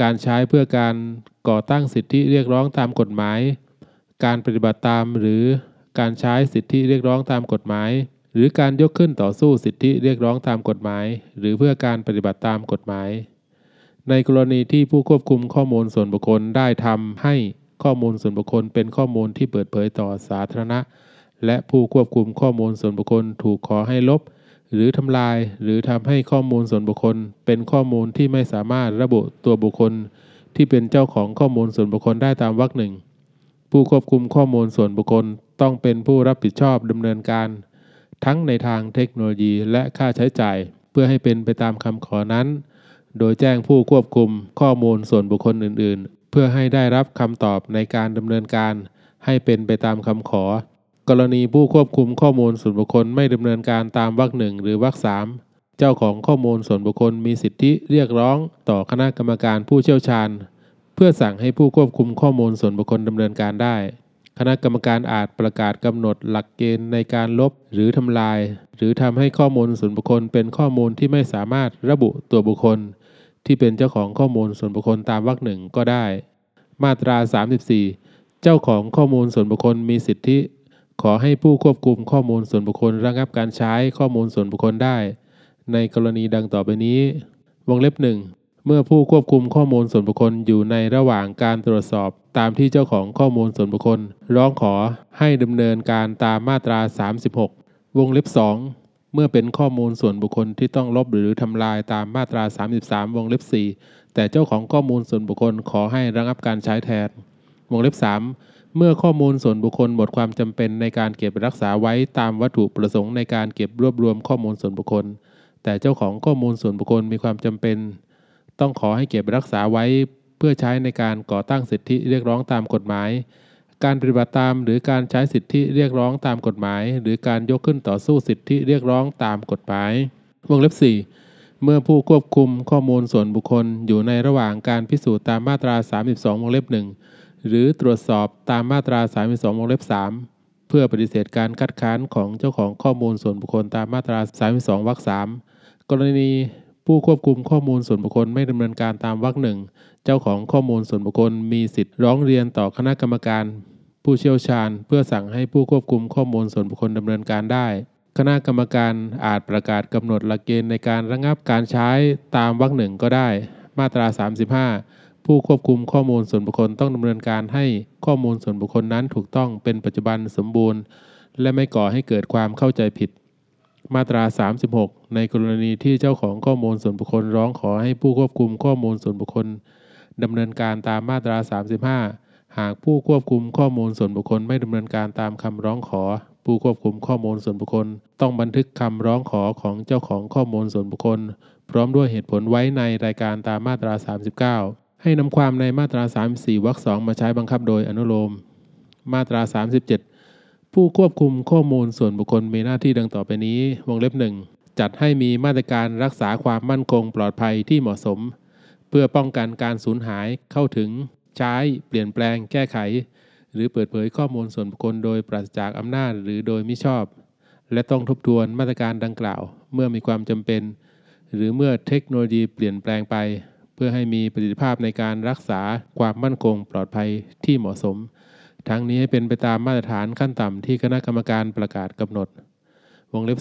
การใช้เพื่อการก่อตั้งสิทธิเรียกร้องตามกฎหมาย การปฏิบัติตามหรือการใช้สิทธิเรียกร้องตามกฎหมาย หรือการยกขึ้นต่อสู้สิทธิเรียกร้องตามกฎหมาย หรือเพื่อการปฏิบัติตามกฎหมาย ในกรณีที่ผู้ควบคุมข้อมูลส่วนบุคคลได้ทำให้ข้อมูลส่วนบุคคลเป็นข้อมูลที่เปิดเผยต่อสาธารณะ และผู้ควบคุมข้อมูลส่วนบุคคลถูกขอให้ลบ หรือทำลายหรือทำให้ข้อมูลส่วนบุคคล เป็นข้อมูลที่ไม่สามารถระบุตัวบุคคล ที่เป็นเจ้าของข้อมูลส่วนบุคคลได้ตามวรรคหนึ่งผู้ควบคุมข้อมูลส่วนบุคคลต้องเป็นผู้รับผิดชอบดำเนินการ ทั้งในทางเทคโนโลยีและค่าใช้จ่าย เพื่อให้เป็นไปตามคำขอนั้น โดยแจ้งผู้ควบคุมข้อมูลส่วนบุคคลอื่น ๆ เพื่อให้ได้รับคำตอบในการดำเนินการ ให้เป็นไปตามคำขอ กรณีผู้ควบคุมข้อมูลส่วนบุคคลไม่ดำเนินการตามวรรคหนึ่งหรือวรรคสามเจ้าของข้อมูลส่วนบุคคลมีสิทธิเรียกร้องต่อคณะกรรมการผู้เชี่ยวชาญ เพื่อสั่งให้ผู้ควบคุมข้อมูลส่วนบุคคลดำเนินการได้ คณะกรรมการอาจประกาศกำหนดหลักเกณฑ์ในการลบหรือทำลาย หรือทำให้ข้อมูลส่วนบุคคลเป็นข้อมูลที่ไม่สามารถระบุตัวบุคคล ที่เป็นเจ้าของข้อมูลส่วนบุคคลตามวรรคหนึ่งก็ได้ มาตรา 34 เจ้าของข้อมูลส่วนบุคคลมีสิทธิ ขอให้ผู้ควบคุมข้อมูลส่วนบุคคลระงับการใช้ข้อมูลส่วนบุคคลได้ ในกรณีดังต่อไปนี้ วงเล็บหนึ่งเมื่อผู้ควบคุมข้อมูลส่วนบุคคลอยู่ในระหว่างการตรวจสอบ ตามที่เจ้าของข้อมูลส่วนบุคคล ร้องขอให้ดำเนินการตามมาตรา 36 วงเล็บ 2 เมื่อเป็นข้อมูลส่วนบุคคลที่ต้องลบหรือทำลายตามมาตรา 33 วงเล็บ 4 แต่เจ้าของข้อมูลส่วนบุคคลขอให้ระงับการใช้แทน วงเล็บ 3 เมื่อข้อมูลส่วนบุคคลหมดความจำเป็นในการเก็บรักษาไว้ตามวัตถุประสงค์ในการเก็บรวบรวมข้อมูลส่วนบุคคล แต่เจ้าของข้อมูลส่วนบุคคลมีความจำเป็น ต้องขอให้เก็บรักษาไว้เพื่อใช้ในการก่อตั้งสิทธิเรียกร้องตามกฎหมาย การปฏิบัติตามหรือการใช้สิทธิเรียกร้องตามกฎหมาย หรือการยกขึ้นต่อสู้สิทธิเรียกร้องตามกฎหมายวงเล็บ 4 เมื่อผู้ควบคุมข้อมูลส่วนบุคคลอยู่ในระหว่างการพิสูจน์ตามมาตรา 32 วงเล็บ1 หรือตรวจสอบตามมาตรา 32 วงเล็บ 3 เพื่อปฏิเสธการคัดค้านของเจ้าของข้อมูลส่วนบุคคลตามมาตรา 32 วรรค 3 กรณีผู้ควบคุมข้อมูลส่วนบุคคลไม่ดำเนินการตามวรรคหนึ่ง เจ้าของข้อมูลส่วนบุคคลมีสิทธิ์ร้องเรียนต่อคณะกรรมการ ผู้เชี่ยวชาญ เพื่อสั่งให้ผู้ควบคุมข้อมูลส่วนบุคคลดำเนินการได้ คณะกรรมการอาจประกาศกำหนดหลักเกณฑ์ในการระงับการใช้ตามวรรคหนึ่งก็ได้ มาตรา 35 ผู้ควบคุมข้อมูลส่วนบุคคลต้องดำเนินการให้ข้อมูลส่วนบุคคลนั้นถูกต้องเป็นปัจจุบันสมบูรณ์ และไม่ก่อให้เกิดความเข้าใจผิด มาตรา 36 ในกรณีที่เจ้าของข้อมูลส่วนบุคคลร้องขอให้ผู้ควบคุมข้อมูลส่วนบุคคลดำเนินการตามมาตรา 35 หากผู้ควบคุมข้อมูลส่วนบุคคลไม่ดำเนินการตามคำร้องขอ ผู้ควบคุมข้อมูลส่วนบุคคล ต้องบันทึกคำร้องขอของเจ้าของข้อมูลส่วนบุคคล พร้อมด้วยเหตุผลไว้ในรายการตามมาตรา 39 ให้นำความในมาตรา 34วรรค2มาใช้บังคับโดยอนุโลม มาตรา 37 ผู้ควบคุมข้อมูลส่วนบุคคลมีหน้าที่ดังต่อไปนี้ วงเล็บหนึ่งจัดให้มีมาตรการรักษาความมั่นคงปลอดภัยที่เหมาะสม เพื่อป้องกันการสูญหายเข้าถึง ใช้ เปลี่ยนแปลง แก้ไข หรือเปิดเผยข้อมูลส่วนบุคคลโดยปราศจากอำนาจหรือโดยมิชอบ และต้องทบทวนมาตรการดังกล่าว เมื่อมีความจำเป็น หรือเมื่อเทคโนโลยีเปลี่ยนแปลงไป เพื่อให้มีประสิทธิภาพในการรักษาความมั่นคงปลอดภัยที่เหมาะสม ทั้งนี้ให้เป็นไปตามมาตรฐานขั้นต่ำที่คณะกรรมการประกาศกำหนด วงเล็บ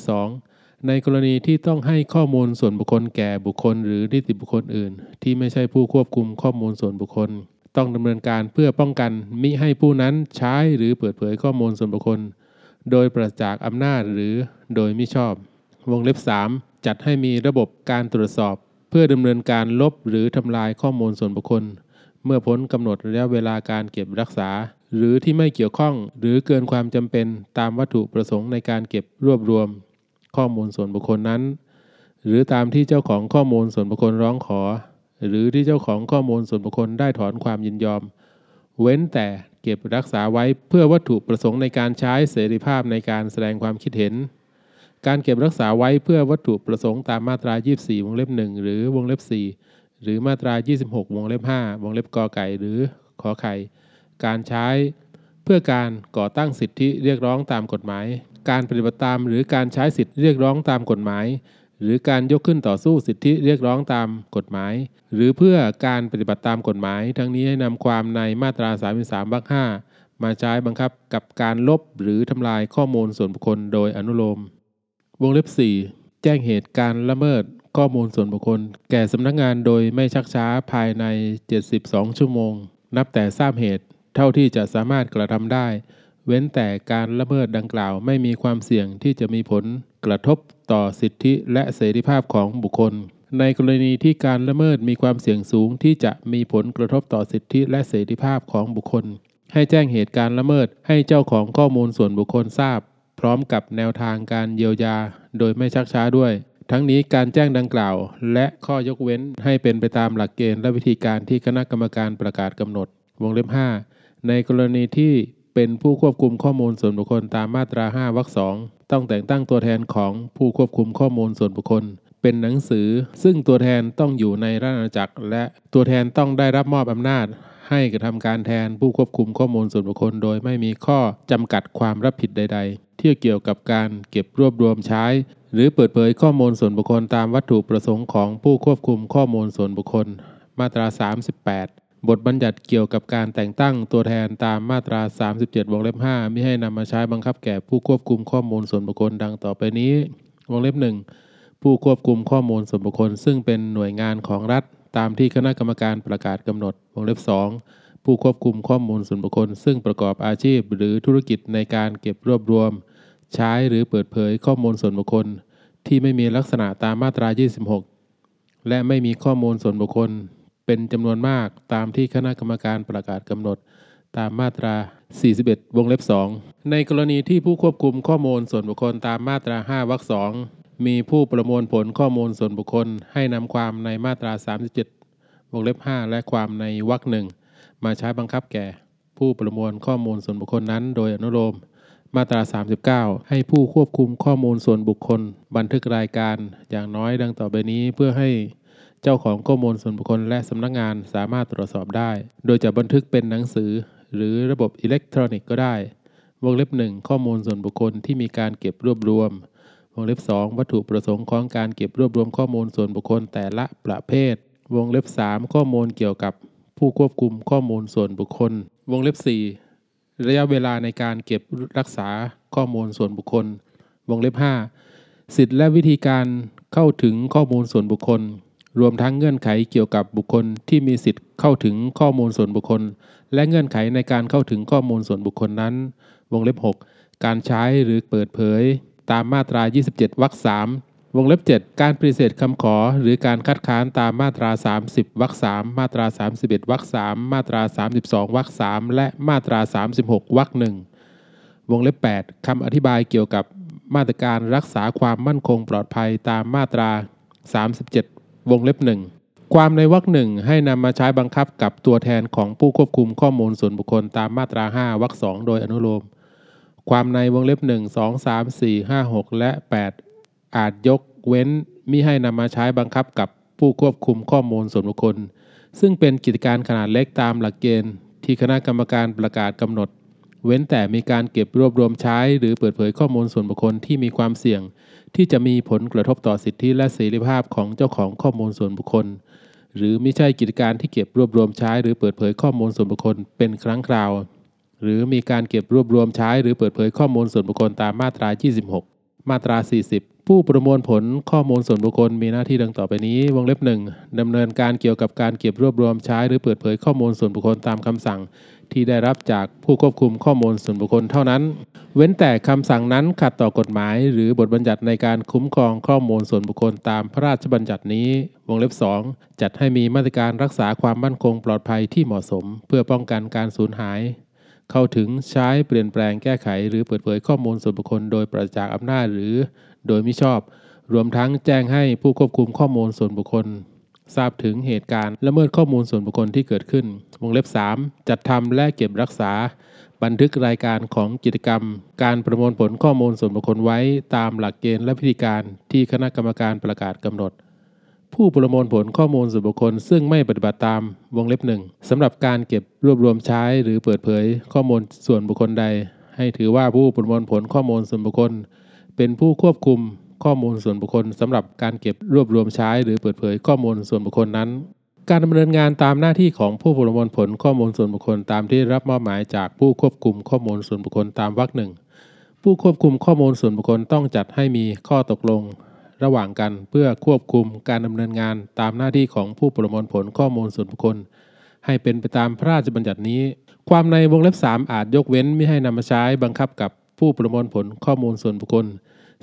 ในกรณีที่ต้องให้ข้อมูลส่วนบุคคลแก่บุคคลหรือนิติบุคคลอื่น ที่ไม่ใช่ผู้ควบคุมข้อมูลส่วนบุคคล ต้องดำเนินการเพื่อป้องกันมิให้ผู้นั้นใช้หรือเปิดเผยข้อมูลส่วนบุคคล โดยปราศจากอำนาจหรือโดยมิชอบ วงเล็บ 3 จัดให้มีระบบการตรวจสอบ พื่อดำเนินการลบหรือทำลายข้อมูลส่วนบุคคล เมื่อพ้นกำหนดระยะเวลาการเก็บรักษา หรือที่ไม่เกี่ยวข้องหรือเกินความจำเป็นตามวัตถุประสงค์ในการเก็บรวบรวม ข้อมูลส่วนบุคคลนั้น หรือตามที่เจ้าของข้อมูลส่วนบุคคลร้องขอ หรือที่เจ้าของข้อมูลส่วนบุคคลได้ถอนความยินยอม เว้นแต่เก็บรักษาไว้เพื่อวัตถุประสงค์ในการใช้เสรีภาพในการแสดงความคิดเห็น การเก็บรักษาไว้เพื่อวัตถุประสงค์ตามมาตรา 24 วงเล็บ 1 หรือวงเล็บ 4 หรือมาตรา 26 วงเล็บ 5 วงเล็บกอไก่หรือขอไข่ การใช้เพื่อการก่อตั้งสิทธิเรียกร้องตามกฎหมาย การปฏิบัติตามหรือการใช้สิทธิเรียกร้องตามกฎหมาย หรือการยกขึ้นต่อสู้สิทธิเรียกร้องตามกฎหมาย หรือเพื่อการปฏิบัติตามกฎหมาย ทั้งนี้ให้นำความในมาตรา 33วรรค5มาใช้บังคับกับการลบหรือทำลายข้อมูลส่วนบุคคลโดยอนุโลม วงเล็บ 4 แจ้งเหตุการละเมิดข้อมูลส่วนบุคคล แก่สำนักงานโดยไม่ชักช้าภายใน 72 ชั่วโมง นับแต่ทราบเหตุ เท่าที่จะสามารถกระทำได้ เว้นแต่การละเมิดดังกล่าวไม่มีความเสี่ยงที่จะมีผลกระทบต่อสิทธิและเสรีภาพของบุคคล ในกรณีที่การละเมิดมีความเสี่ยงสูงที่จะมีผลกระทบต่อสิทธิและเสรีภาพของบุคคล ให้แจ้งเหตุการละเมิดให้เจ้าของข้อมูลส่วนบุคคลทราบ ร้อมกับแนวทางการเยียวยา โดยไม่ชักช้าด้วย ทั้งนี้การแจ้งดังกล่าว และข้อยกเว้นให้เป็นไปตามหลักเกณฑ์และวิธีการที่คณะกรรมการประกาศกำหนด วงเล็บ 5 ในกรณีที่เป็นผู้ควบคุมข้อมูลส่วนบุคคลตามมาตรา 5วรรคสองต้องแต่งตั้งตัวแทนของผู้ควบคุมข้อมูลส่วนบุคคล เป็นหนังสือ ซึ่งตัวแทนต้องอยู่ในราชอาณาจักร และตัวแทนต้องได้รับมอบอำนาจ ให้กระทำการแทนผู้ควบคุมข้อมูลส่วนบุคคล โดยไม่มีข้อจำกัดความรับผิดใด ๆ ที่เกี่ยวกับการเก็บรวบรวมใช้ หรือเปิดเผยข้อมูลส่วนบุคคลตามวัตถุประสงค์ของผู้ควบคุมข้อมูลส่วนบุคคล มาตรา 38 บทบัญญัติเกี่ยวกับการแต่งตั้งตัวแทนตามมาตรา 37 วงเล็บ 5 ไม่ให้นำมาใช้บังคับแก่ผู้ควบคุมข้อมูลส่วนบุคคลดังต่อไปนี้ วงเล็บ 1 ผู้ควบคุมข้อมูลส่วนบุคคล ซึ่งเป็นหน่วยงานของรัฐ ตามที่คณะกรรมการประกาศกำหนด วงเล็บ 2 ผู้ควบคุมข้อมูลส่วนบุคคล ซึ่งประกอบอาชีพหรือธุรกิจในการเก็บรวบรวม ใช้หรือเปิดเผยข้อมูลส่วนบุคคล ที่ไม่มีลักษณะตามมาตรา 26 และไม่มีข้อมูลส่วนบุคคล เป็นจำนวนมากตามที่คณะกรรมการประกาศกำหนด ตามมาตรา 41 วงเล็บ 2 ในกรณีที่ผู้ควบคุมข้อมูลส่วนบุคคลตามมาตรา 5 วรรค 2 มีผู้ประมวลผลข้อมูลส่วนบุคคล ให้นำความในมาตรา 37 วงเล็บ 5 และความในวรรคหนึ่ง มาใช้บังคับแก่ ผู้ประมวลข้อมูลส่วนบุคคลนั้น โดยอนุโลมมาตรา 39 ให้ผู้ควบคุมข้อมูลส่วนบุคคล บันทึกรายการอย่างน้อยดังต่อไปนี้เพื่อให้เจ้าของข้อมูลส่วนบุคคลและสำนักงานสามารถตรวจสอบได้ โดยจะบันทึกเป็นหนังสือ หรือระบบอิเล็กทรอนิกส์ก็ได้ วงเล็บ 1 ข้อมูลส่วนบุคคลที่มีการเก็บรวบรวม วงเล็บ 2 วัตถุประสงค์ของการเก็บรวบรวมข้อมูลส่วนบุคคลแต่ละประเภท วงเล็บ 3 ข้อมูลเกี่ยวกับ ผู้ควบคุมข้อมูลส่วนบุคคล วงเล็บ 4 ระยะเวลาในการเก็บรักษาข้อมูลส่วนบุคคล วงเล็บ 5 สิทธิและวิธีการเข้าถึงข้อมูลส่วนบุคคล รวมทั้งเงื่อนไขเกี่ยวกับบุคคลที่มีสิทธิ์เข้าถึงข้อมูลส่วนบุคคล และเงื่อนไขในการเข้าถึงข้อมูลส่วนบุคคลนั้น วงเล็บ 6 การใช้หรือเปิดเผย ตามมาตรา 27วรรค3 วงเล็บ 7 การปฏิเสธคำขอ หรือการคัดค้านตามมาตรา 30วรรค3มาตรา 31วรรค3มาตรา 32วรรค3และมาตรา 36วรรค1วงเล็บ 8คำอธิบายเกี่ยวกับมาตรการรักษาความมั่นคงปลอดภัยตามมาตรา 37 วงเล็บ1ความในวรรคหนึ่งให้นำมาใช้บังคับกับตัวแทนของผู้ควบคุมข้อมูลส่วนบุคคลตามมาตรา 5วรรค2โดยอนุโลม ความในวงเล็บ 1 2 3 4 5 6 และ 8 อาจยกเว้นมิให้นำมาใช้บังคับกับผู้ควบคุมข้อมูลส่วนบุคคล ซึ่งเป็นกิจการขนาดเล็กตามหลักเกณฑ์ ที่คณะกรรมการประกาศกำหนด เว้นแต่มีการเก็บรวบรวมใช้ หรือเปิดเผยข้อมูลส่วนบุคคลที่มีความเสี่ยง ที่จะมีผลกระทบต่อสิทธิและเสรีภาพของเจ้าของข้อมูลส่วนบุคคล หรือไม่ใช่กิจการที่เก็บรวบรวมใช้ หรือเปิดเผยข้อมูลส่วนบุคคลเป็นครั้งคราว หรือมีการเก็บรวบรวมใช้ หรือเปิดเผยข้อมูลส่วนบุคคลตามมาตรา 26 มาตรา 40 ผู้ประมวลผลข้อมูลส่วนบุคคลมีหน้าที่ดังต่อไปนี้ วงเล็บหนึ่งดำเนินการเกี่ยวกับการเก็บรวบรวมใช้ หรือเปิดเผยข้อมูลส่วนบุคคลตามคำสั่ง ที่ได้รับจากผู้ควบคุมข้อมูลส่วนบุคคลเท่านั้น เว้นแต่คำสั่งนั้นขัดต่อกฎหมาย หรือบทบัญญัติในการคุ้มครองข้อมูลส่วนบุคคลตามพระราชบัญญัตินี้ วงเล็บ 2 จัดให้มีมาตรการรักษาความมั่นคงปลอดภัยที่เหมาะสม เพื่อป้องกันการสูญหาย เข้าถึงใช้เปลี่ยนแปลงแก้ไข หรือเปิดเผยข้อมูลส่วนบุคคล โดยปราศจากอำนาจหรือโดยมิชอบ รวมทั้งแจ้งให้ผู้ควบคุมข้อมูลส่วนบุคคล ทราบถึงเหตุการณ์ละเมิดข้อมูลส่วนบุคคลที่เกิดขึ้น วงเล็บ 3 จัดทำและเก็บรักษา บันทึกรายการของกิจกรรม การประมวลผลข้อมูลส่วนบุคคลไว้ตามหลักเกณฑ์และพิธีการที่คณะกรรมการประกาศกำหนด ผู้ประมวลผลข้อมูลส่วนบุคคล ซึ่งไม่ปฏิบัติตามวงเล็บหนึ่งสำหรับการเก็บรวบรวมใช้หรือเปิดเผยข้อมูลส่วนบุคคลใด ให้ถือว่าผู้ประมวลผลข้อมูลส่วนบุคคล เป็นผู้ควบคุมข้อมูลส่วนบุคคลสำหรับการเก็บรวบรวมใช้หรือเปิดเผยข้อมูลส่วนบุคคลนั้น การดำเนินงานตามหน้าที่ของผู้ประมวลผลข้อมูลส่วนบุคคลตามที่รับมอบหมายจากผู้ควบคุมข้อมูลส่วนบุคคลตามวรรคหนึ่งผู้ควบคุมข้อมูลส่วนบุคคลต้องจัดให้มีข้อตกลง ระหว่างกันเพื่อควบคุมการดำเนินงานตามหน้าที่ของผู้ประมวลผลข้อมูลส่วนบุคคล ให้เป็นไปตามพระราชบัญญัตินี้ ความในวงเล็บ 3 อาจยกเว้นไม่ให้นำมาใช้บังคับกับผู้ประมวลผลข้อมูลส่วนบุคคล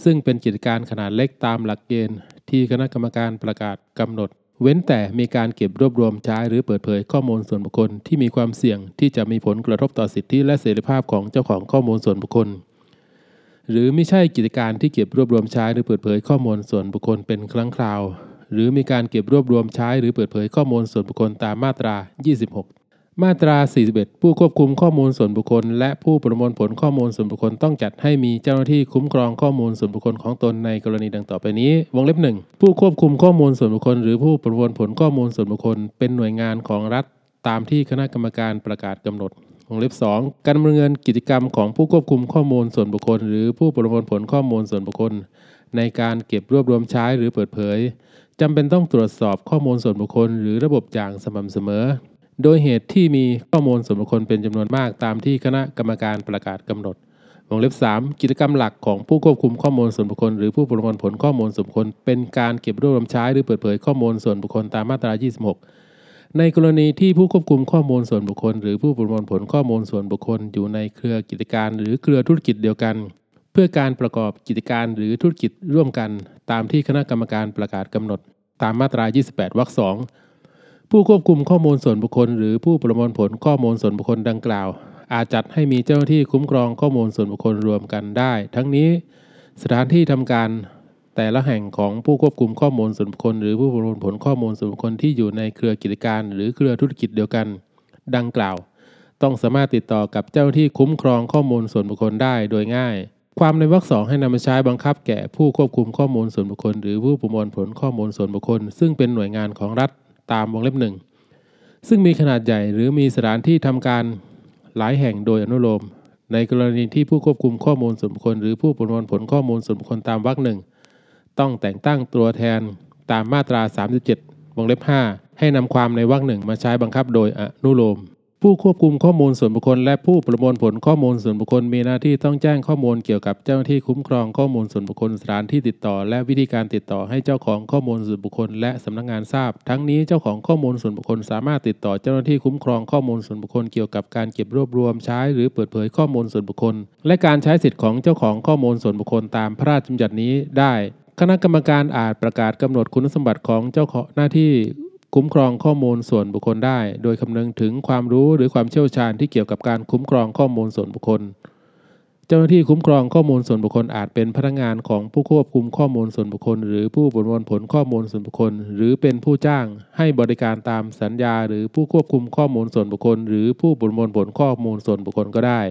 ซึ่งเป็นกิจการขนาดเล็กตามหลักเกณฑ์ ที่คณะกรรมการประกาศกำหนด เว้นแต่มีการเก็บรวบรวมใช้หรือเปิดเผยข้อมูลส่วนบุคคลที่มีความเสี่ยงที่จะมีผลกระทบต่อสิทธิและเสรีภาพของเจ้าของข้อมูลส่วนบุคคล หรือไม่ใช่กิจการที่เก็บรวบรวมใช้หรือเปิดเผยข้อมูลส่วนบุคคลเป็นครั้งคราว หรือมีการเก็บรวบรวมใช้หรือเปิดเผยข้อมูลส่วนบุคคลตามมาตรา 26มาตรา 41 ผู้ควบคุมข้อมูลส่วนบุคคล และผู้ประมวลผลข้อมูลส่วนบุคคลต้องจัดให้มีเจ้าหน้าที่คุ้มครองข้อมูลส่วนบุคคลของตนในกรณีดังต่อไปนี้ วงเล็บหนึ่งผู้ควบคุมข้อมูลส่วนบุคคล หรือผู้ประมวลผลข้อมูลส่วนบุคคล เป็นหน่วยงานของรัฐ ตามที่คณะกรรมการประกาศกำหนด วงเล็บ 2 การดำเนินกิจกรรมของผู้ควบคุมข้อมูลส่วนบุคคล หรือผู้ประมวลผลข้อมูลส่วนบุคคล ในการเก็บรวบรวมใช้หรือเปิดเผยจำเป็นต้องตรวจสอบข้อมูลส่วนบุคคล หรือระบบอย่างสม่ำเสมอ โดยเหตุที่มีข้อมูลส่วนบุคคลเป็นจำนวนมากตามที่คณะกรรมการประกาศกำหนดวงเล็บ 3 กิจกรรมหลักของผู้ควบคุมข้อมูลส่วนบุคคล หรือผู้ประมวลผลข้อมูลส่วนบุคคล เป็นการเก็บรวบรวมใช้หรือเปิดเผยข้อมูลส่วนบุคคลตามมาตรา 26 ในกรณีที่ผู้ควบคุมข้อมูลส่วนบุคคล หรือผู้ประมวลผลข้อมูลส่วนบุคคล อยู่ในเครือกิจการ หรือเครือธุรกิจเดียวกัน เพื่อการประกอบกิจการหรือธุรกิจร่วมกัน ตามที่คณะกรรมการประกาศกำหนด ตามมาตรา 28 วรรคสองผู้ควบคุมข้อมูลส่วนบุคคล หรือผู้ประมวลผลข้อมูลส่วนบุคคลดังกล่าว อาจจัดให้มีเจ้าหน้าที่คุ้มครองข้อมูลส่วนบุคคลรวมกันได้ ทั้งนี้ สถานที่ทำการ แต่ละแห่งของผู้ควบคุมข้อมูลส่วนบุคคล หรือผู้ประมวลผลข้อมูลส่วนบุคคลที่อยู่ในเครือกิจการ หรือเครือธุรกิจเดียวกัน ดังกล่าว ต้องสามารถติดต่อกับเจ้าหน้าที่คุ้มครองข้อมูลส่วนบุคคลได้โดยง่าย ความในวรรคสองให้นำมาใช้บังคับแก่ผู้ควบคุมข้อมูลส่วนบุคคล หรือผู้ประมวลผลข้อมูลส่วนบุคคล ซึ่งเป็นหน่วยงานของรัฐตามวงเล็บหนึ่งซึ่งมีขนาดใหญ่หรือมีสถานที่ทำการหลายแห่งโดยอนุโลม ในกรณีที่ผู้ควบคุมข้อมูลส่วนบุคคล หรือผู้ประมวลผลข้อมูลส่วนบุคคลตามวรรคหนึ่ง ต้องแต่งตั้งตัวแทนตามมาตรา 37 วงเล็บ 5 ให้นำความในวรรคหนึ่งมาใช้บังคับโดยอนุโลม ผู้ควบคุมข้อมูลส่วนบุคคล และผู้ประมวลผลข้อมูลส่วนบุคคลมีหน้าที่ต้องแจ้งข้อมูลเกี่ยวกับเจ้าหน้าที่คุ้มครองข้อมูลส่วนบุคคลสถานที่ติดต่อ และวิธีการติดต่อให้เจ้าของข้อมูลส่วนบุคคล และสำนักงานทราบ ทั้งนี้เจ้าของข้อมูลส่วนบุคคลสามารถติดต่อเจ้าหน้าที่คุ้มครองข้อมูลส่วนบุคคลเกี่ยวกับการเก็บรวบรวมใช้ หรือเปิดเผยข้อมูลส่วนบุคคล และการใช้สิทธิของเจ้าของข้อมูลส่วนบุคคลตามพระราชบัญญัตินี้ได้ คณะกรรมการอาจประกาศกำหนดคุณสมบัติของเจ้าของหน้าที่คุ้มครองข้อมูลส่วนบุคคลได้ โดยคำนึงถึงความรู้หรือความเชี่ยวชาญที่เกี่ยวกับการคุ้มครองข้อมูลส่วนบุคคล เจ้าหน้าที่คุ้มครองข้อมูลส่วนบุคคลอาจเป็นพนักงานของผู้ควบคุมข้อมูลส่วนบุคคล หรือผู้ประมวลผลข้อมูลส่วนบุคคล หรือเป็นผู้จ้างให้บริการตามสัญญา หรือผู้ควบคุมข้อมูลส่วนบุคคล หรือผู้ประมวลผลข้อมูลส่วนบุคคลก็ได้